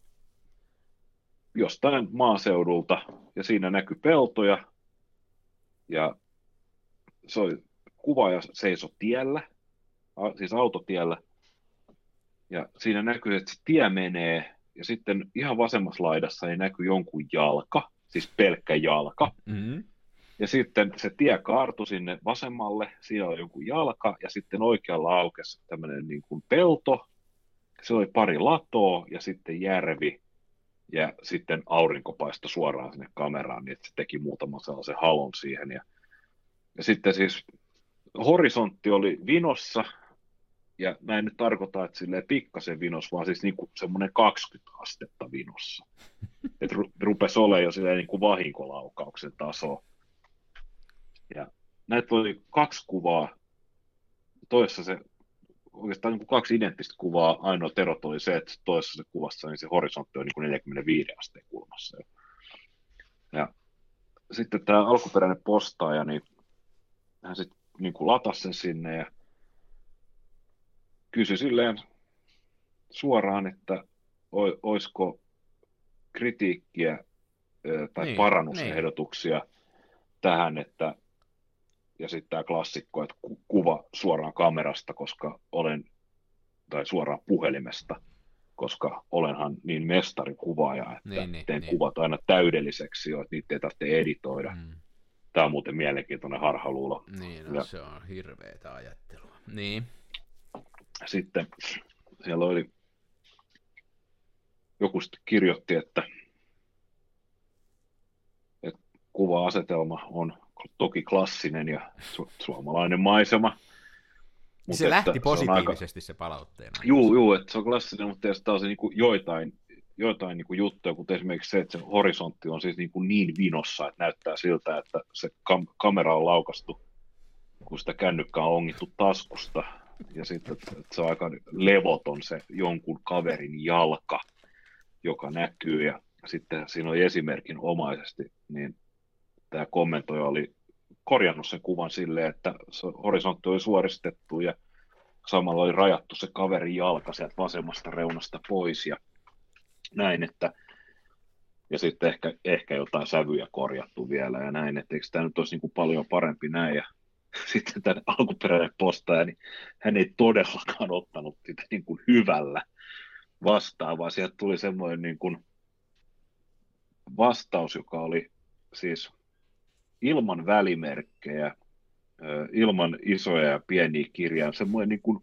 jostain maaseudulta, ja siinä näkyi peltoja, ja se oli kuvaaja seiso tiellä, a- siis autotiellä, ja siinä näkyy, että se tie menee, ja sitten ihan vasemmassa laidassa ei näky jonkun jalka, siis pelkkä jalka. Mm. Ja sitten se tie kaartui sinne vasemmalle, siinä oli joku jalka, ja sitten oikealla aukesi tämmöinen niin kuin pelto, se oli pari latoa, ja sitten järvi, ja sitten aurinko paistoi suoraan sinne kameraan, niin että se teki muutaman sellaisen halon siihen. Ja sitten siis horisontti oli vinossa, ja mä en nyt tarkoita, että silleen pikkasen vinos, vaan siis niin kuin semmoinen 20 astetta vinossa. Että ru- rupesi olemaan jo silleen niin kuin vahinkolaukauksen taso. Ja näitä oli kaksi kuvaa. Toisessa se, oikeastaan niin kuin kaksi identtistä kuvaa. Ainoa erot oli se, että toisessa se kuvassa niin se horisontti on niin kuin 45 asteen kulmassa. Ja sitten tämä alkuperäinen postaaja, niin hän sitten niin latasi sen sinne ja kysyi silleen suoraan, että olisiko kritiikkiä tai Niin, parannusehdotuksia niin. tähän, että ja sitten tämä klassikko, että ku- kuva suoraan kamerasta, koska olen, tai suoraan puhelimesta, koska olenhan niin mestarikuvaaja, että Niin, niin, teen niin. kuvat aina täydelliseksi jo, että niitä ei tarvitse editoida. Mm. Tämä on muuten mielenkiintoinen harhaluulo. Niin, no, Ja- se on hirveetä ajattelua. Niin. sitten siellä oli, joku sitten kirjoitti, että, että kuva-asetelma on toki klassinen ja su- suomalainen maisema. Mutta se lähti positiivisesti se, aika... se palautteena. Juu, juu, että se on klassinen, mutta taas niin joitain, joitain niin kuin juttuja, kuten esimerkiksi se, että se horisontti on siis niin, kuin niin vinossa, että näyttää siltä, että se kam- kamera on laukastu, kun sitä kännykkää on ongittu taskusta, ja sitten että se on aika levoton se jonkun kaverin jalka, joka näkyy, ja sitten siinä oli esimerkin omaisesti, niin tämä kommentoija oli korjannut sen kuvan silleen, että se horisontti oli suoristettu ja samalla oli rajattu se kaverin jalka sieltä vasemmasta reunasta pois. Ja näin, että ja sitten ehkä, ehkä jotain sävyjä korjattu vielä ja näin, että eikö tämä nyt olisi niin paljon parempi näin ja sitten tämän alkuperäinen postaja, niin hän ei todellakaan ottanut sitä niin kuin hyvällä vastaan, vaan sieltä tuli semmoinen niin kuin vastaus, joka oli siis ilman välimerkkejä, ilman isoja ja pieniä kirjaa, semmoinen niin kuin,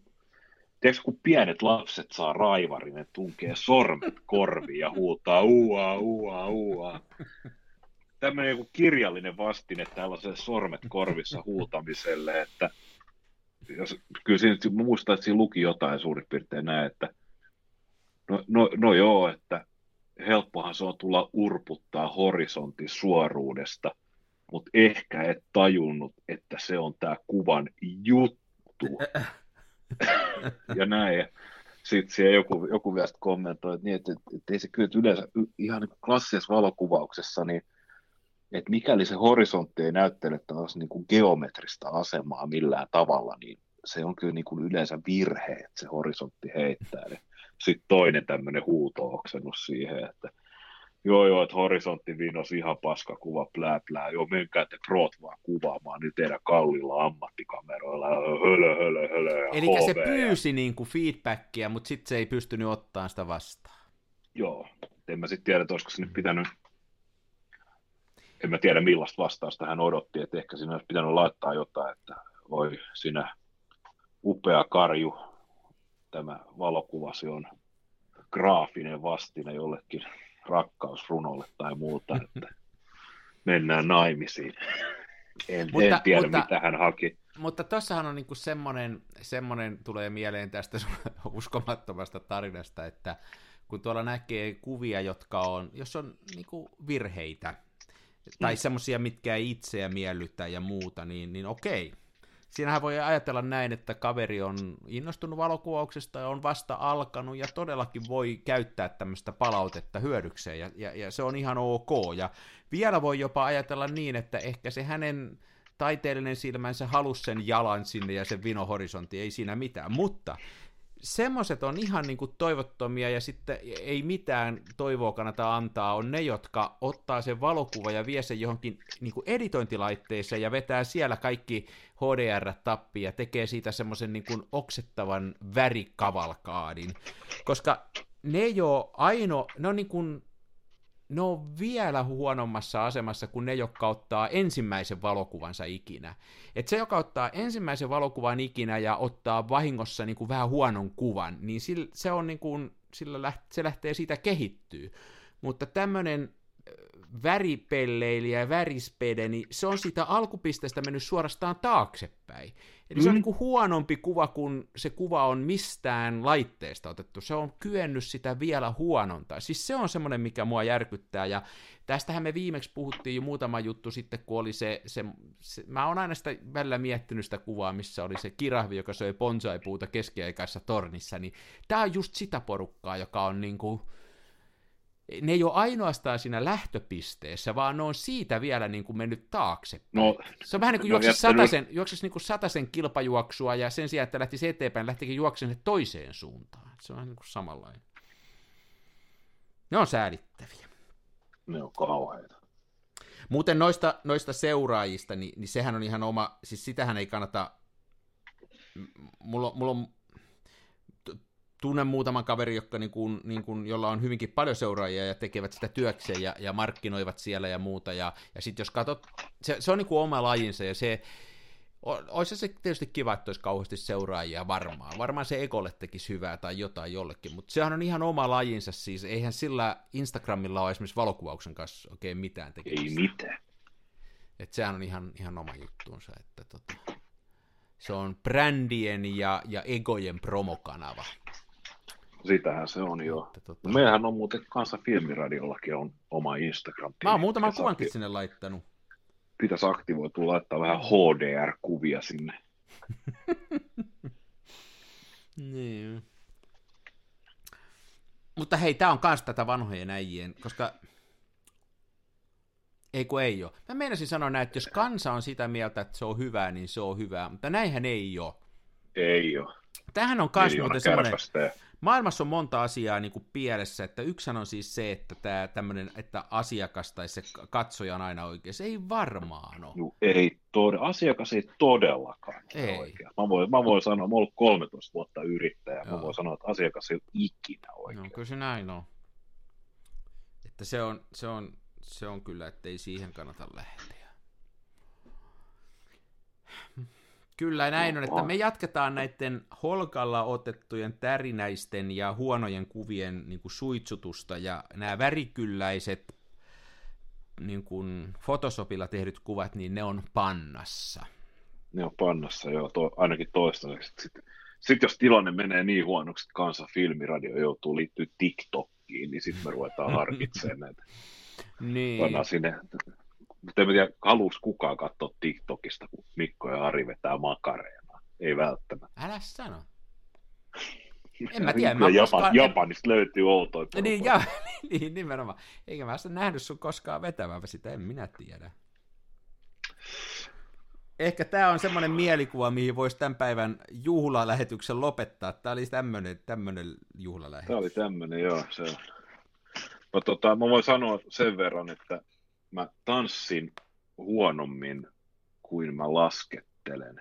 tiedätkö, kun pienet lapset saa raivarin, ne tunkee sormet korviin ja huutaa uua, uua, uua. Tämmöinen joku kirjallinen vastine tällaiselle sormet korvissa huutamiselle, että jos, kyllä siinä, muistan, että siinä luki jotain suurin piirtein näin, että no, no, no joo, että helppohan se on tulla urputtaa horisontin suoruudesta – mutta ehkä et tajunnut, että se on tämä kuvan juttu. Ja näin. Sitten siellä joku, joku vielä kommentoi, että, niin, että, että, että ei se kyllä yleensä ihan niin klassisessa valokuvauksessa, niin että mikäli se horisontti ei näyttele taas niin kuin geometrista asemaa millään tavalla, niin se on kyllä niin kuin yleensä virhe, että se horisontti heittää. Sitten toinen tämmöinen huuto-oksennus siihen, että joo joo, että horisontti vinos ihan paska kuva, plää plää, joo menkää te proot vaan kuvaamaan nyt teidän kallilla ammattikameroilla, hölö hölö hölö Eli se pyysi ja... niin kuin feedbackia, mutta sitten se ei pystynyt ottaa sitä vastaan. Joo, en mä sitten tiedä, että olisiko se nyt pitänyt, en mä tiedä millaista vastausta hän odotti, että ehkä siinä olisi pitänyt laittaa jotain, että voi sinä upea karju, tämä valokuvasi on graafinen vastine jollekin rakkausrunolle tai muuta, että mennään naimisiin. En, mutta, en tiedä, mutta, mitä hän haki. Mutta tossahan on niinku semmoinen, semmoinen, tulee mieleen tästä uskomattomasta tarinasta, että kun tuolla näkee kuvia, jotka on, jos on niinku virheitä, tai mm. semmoisia, mitkä ei itseä miellytä ja muuta, niin, niin okei, siinähän voi ajatella näin, että kaveri on innostunut valokuvauksesta ja on vasta alkanut ja todellakin voi käyttää tämmöistä palautetta hyödykseen ja, ja, ja se on ihan ok. Ja vielä voi jopa ajatella niin, että ehkä se hänen taiteellinen silmänsä halusi sen jalan sinne ja sen vinohorisontti, ei siinä mitään, mutta semmoiset on ihan niin kuin toivottomia ja sitten ei mitään toivoa kannata antaa, on ne, jotka ottaa sen valokuva ja vie sen johonkin niin kuin editointilaitteeseen ja vetää siellä kaikki HDR-tappi ja tekee siitä semmoisen niin kuin oksettavan värikavalkaadin, koska ne ei ole ainoa, ne on niin kuin ne on vielä huonommassa asemassa kuin ne, jotka ottaa ensimmäisen valokuvansa ikinä. Et se, joka ottaa ensimmäisen valokuvan ikinä ja ottaa vahingossa niin kuin vähän huonon kuvan, niin se, on niin kuin, sillä läht, se lähtee siitä kehittyy. Mutta tämmöinen väripelleilijä ja värispede, niin se on siitä alkupisteestä mennyt suorastaan taaksepäin. Eli mm. se on mm. niin kuin huonompi kuva, kun se kuva on mistään laitteesta otettu. Se on kyennyt sitä vielä huonontaa. Siis se on semmoinen, mikä mua järkyttää. Ja tästähän me viimeksi puhuttiin jo muutama juttu sitten, kun oli se, se, se mä oon aina sitä välillä miettinyt sitä kuvaa, missä oli se kirahvi, joka söi bonsai-puuta keskiaikaisessa tornissa, niin tää on just sitä porukkaa, joka on niin kuin, ne ei ole ainoastaan siinä lähtöpisteessä, vaan ne on siitä vielä niin kuin mennyt taakse. No, se on vähän niin kuin no, juoksisi sataisen, niin kuin sataisen kilpajuoksua ja sen sijaan, että lähtisi eteenpäin, lähtikin juoksen toiseen suuntaan. Se on niin kuin samanlainen. Ne on säälittäviä. Ne on kauheita. Muuten noista, noista seuraajista, niin, niin sehän on ihan oma, siis sitähän ei kannata, mulla, mulla on tunnen muutaman kaveri, jotka niin kuin, niin kuin, jolla on hyvinkin paljon seuraajia ja tekevät sitä työkseen ja, ja markkinoivat siellä ja muuta. Ja, ja sitten jos katsot, se, se on niin kuin oma lajinsa ja se olisi se tietysti kiva, että olisi kauheasti seuraajia varmaan. Varmaan se Ekolle tekisi hyvää tai jotain jollekin, mutta sehän on ihan oma lajinsa siis. Eihän sillä Instagramilla ole esimerkiksi valokuvauksen kanssa oikein mitään tekemistä. Ei mitään. Että sehän on ihan, ihan oma juttuunsa. Että tota, se on brändien ja, ja egojen promokanava. Sitähän se on jo. Tota... Meillähän on muuten kanssa Filmiradiollakin on oma instagram Mä oon muutaman kuvankin sinne laittanut pitäisi aktivoitua laittaa vähän HDR-kuvia sinne. niin. Mutta hei, tämä on myös tätä vanhojen äijien, koska ei kun ei ole. Mä meinasin sanoa näin, että jos kansa on sitä mieltä, että se on hyvää, niin se on hyvää, mutta näinhän ei ole. Ei ole. Tähän on myös muuten semmoinen, maailmassa on monta asiaa niin kuin pielessä, että yksi on siis se, että tämä tämmöinen, että asiakas tai se katsoja on aina oikein. Se ei varmaan ole. No, ei tod- asiakas ei todellakaan ei. oikein. Mä voin, mä voin sanoa, mä oon ollut 13 vuotta yrittäjä, Joo. mä voin sanoa, että asiakas ei ole ikinä oikein. No kyllä se näin on. Että se on, se on, se on kyllä, että ei siihen kannata lähteä. Kyllä näin on, että me jatketaan näiden holkalla otettujen tärinäisten ja huonojen kuvien niin kuin suitsutusta ja nämä värikylläiset niin kuin Photoshopilla tehdyt kuvat, niin ne on pannassa. Ne on pannassa, joo, to, ainakin toistaiseksi. Sitten sit jos tilanne menee niin huonoksi, että kansan filmiradio joutuu liittyä TikTokkiin, niin sitten me ruvetaan harkitsemaan näitä. niin. Pannaan sinne mutta en tiedä, haluaisi kukaan katsoa TikTokista, kun Mikko ja Ari vetää makareena. Ei välttämättä. Älä sano. En mä tiedä. Mä Japan, koskaan... Japanista löytyy outoja Niin, ja, niin, nimenomaan. Eikä mä sitä nähnyt sun koskaan vetävää sitä, en minä tiedä. Ehkä tämä on semmoinen mielikuva, mihin voisi tämän päivän juhlalähetyksen lopettaa. Tämä oli tämmöinen, tämmöinen juhlalähetys. Tämä oli tämmöinen, joo. Se on. Mä, tota, mä voin sanoa sen verran, että mä tanssin huonommin kuin mä laskettelen.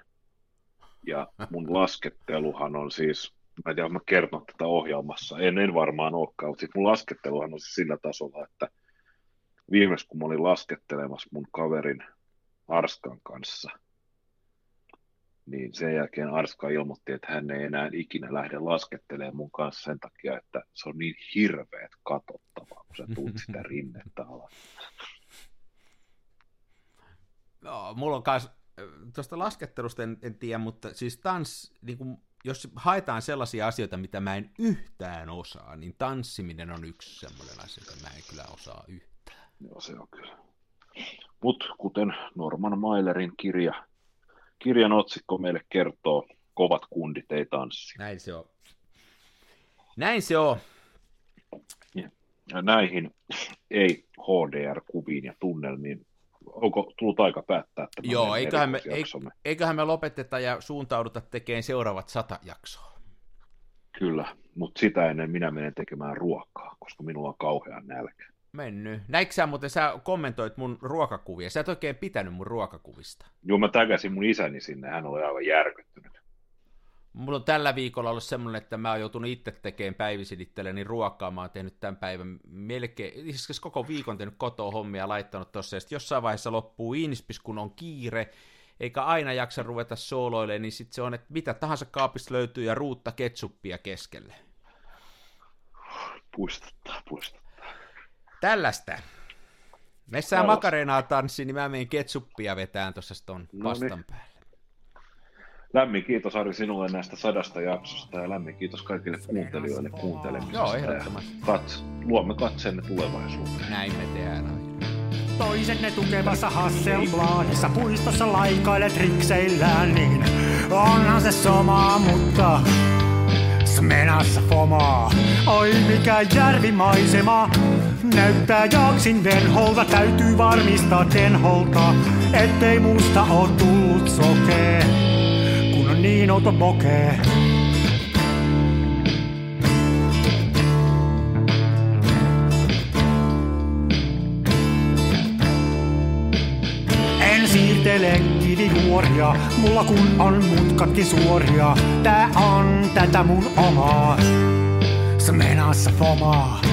Ja mun lasketteluhan on siis, mä en tiedä, mä kerton tätä ohjelmassa, en, en varmaan olekaan, mutta siis mun lasketteluhan on siis sillä tasolla, että viimeis kun mä olin laskettelemassa mun kaverin Arskan kanssa, niin sen jälkeen Arska ilmoitti, että hän ei enää ikinä lähde laskettelemaan mun kanssa sen takia, että se on niin hirveet katsottavaa, kun sä tuut sitä rinnettä alas. No, mulla on kanssa, tuosta laskettelusta en, en tiedä, mutta siis tans, niin kun, jos haetaan sellaisia asioita, mitä mä en yhtään osaa, niin tanssiminen on yksi semmoinen asia, jota mä en kyllä osaa yhtään. Joo, se on kyllä. Mutta kuten Norman Mailerin kirja, kirjan otsikko meille kertoo, kovat kundit ei tanssi. Näin se on. Näin se on. Ja näihin ei HDR-kuviin ja tunnelmiin onko tullut aika päättää että Joo, eiköhän me, eiköhän me lopeteta ja suuntauduta tekemään seuraavat sata jaksoa. Kyllä, mutta sitä ennen minä menen tekemään ruokaa, koska minulla on kauhean nälkä. Mennyt. Näikö sä muuten, sä kommentoit mun ruokakuvia, sä et oikein pitänyt mun ruokakuvista. Joo, mä täkäsin mun isäni sinne, hän oli aivan järkyttynyt. Mulla on tällä viikolla ollut semmoinen, että mä oon joutunut itse tekemään päivisin itselleni ruokaa. Mä oon tehnyt tämän päivän melkein, siis koko viikon tehnyt kotoa hommia laittanut tossa. Ja jossain vaiheessa loppuu inspis, kun on kiire, eikä aina jaksa ruveta sooloille, niin sitten se on, että mitä tahansa kaapista löytyy ja ruutta ketsuppia keskelle. Puistuttaa, puistuttaa. Tällaista. Messään makareenaa tanssi, niin mä menen ketsuppia vetään tuossa ton no pastan niin. päälle. Lämmin kiitos Ari sinulle näistä sadasta jaksosta ja lämmin kiitos kaikille kuuntelijoille kuuntelemisesta. Joo, ehdottomasti. Kats, luomme katseenne tulevaisuuteen. Näin me tehdään Toisenne tukevassa Hasselbladissa puistossa laikailet rikseillään, niin onhan se sama, mutta Smenassa fomaa. Oi mikä järvimaisema, näyttää jaksin venholta, täytyy varmistaa tenholta, ettei musta oo tullut sokee niin outo pokee. En siirtele kivijuoria, mulla kun on mutkatkin suoria. Tää on tätä mun omaa, smenassa fomaa.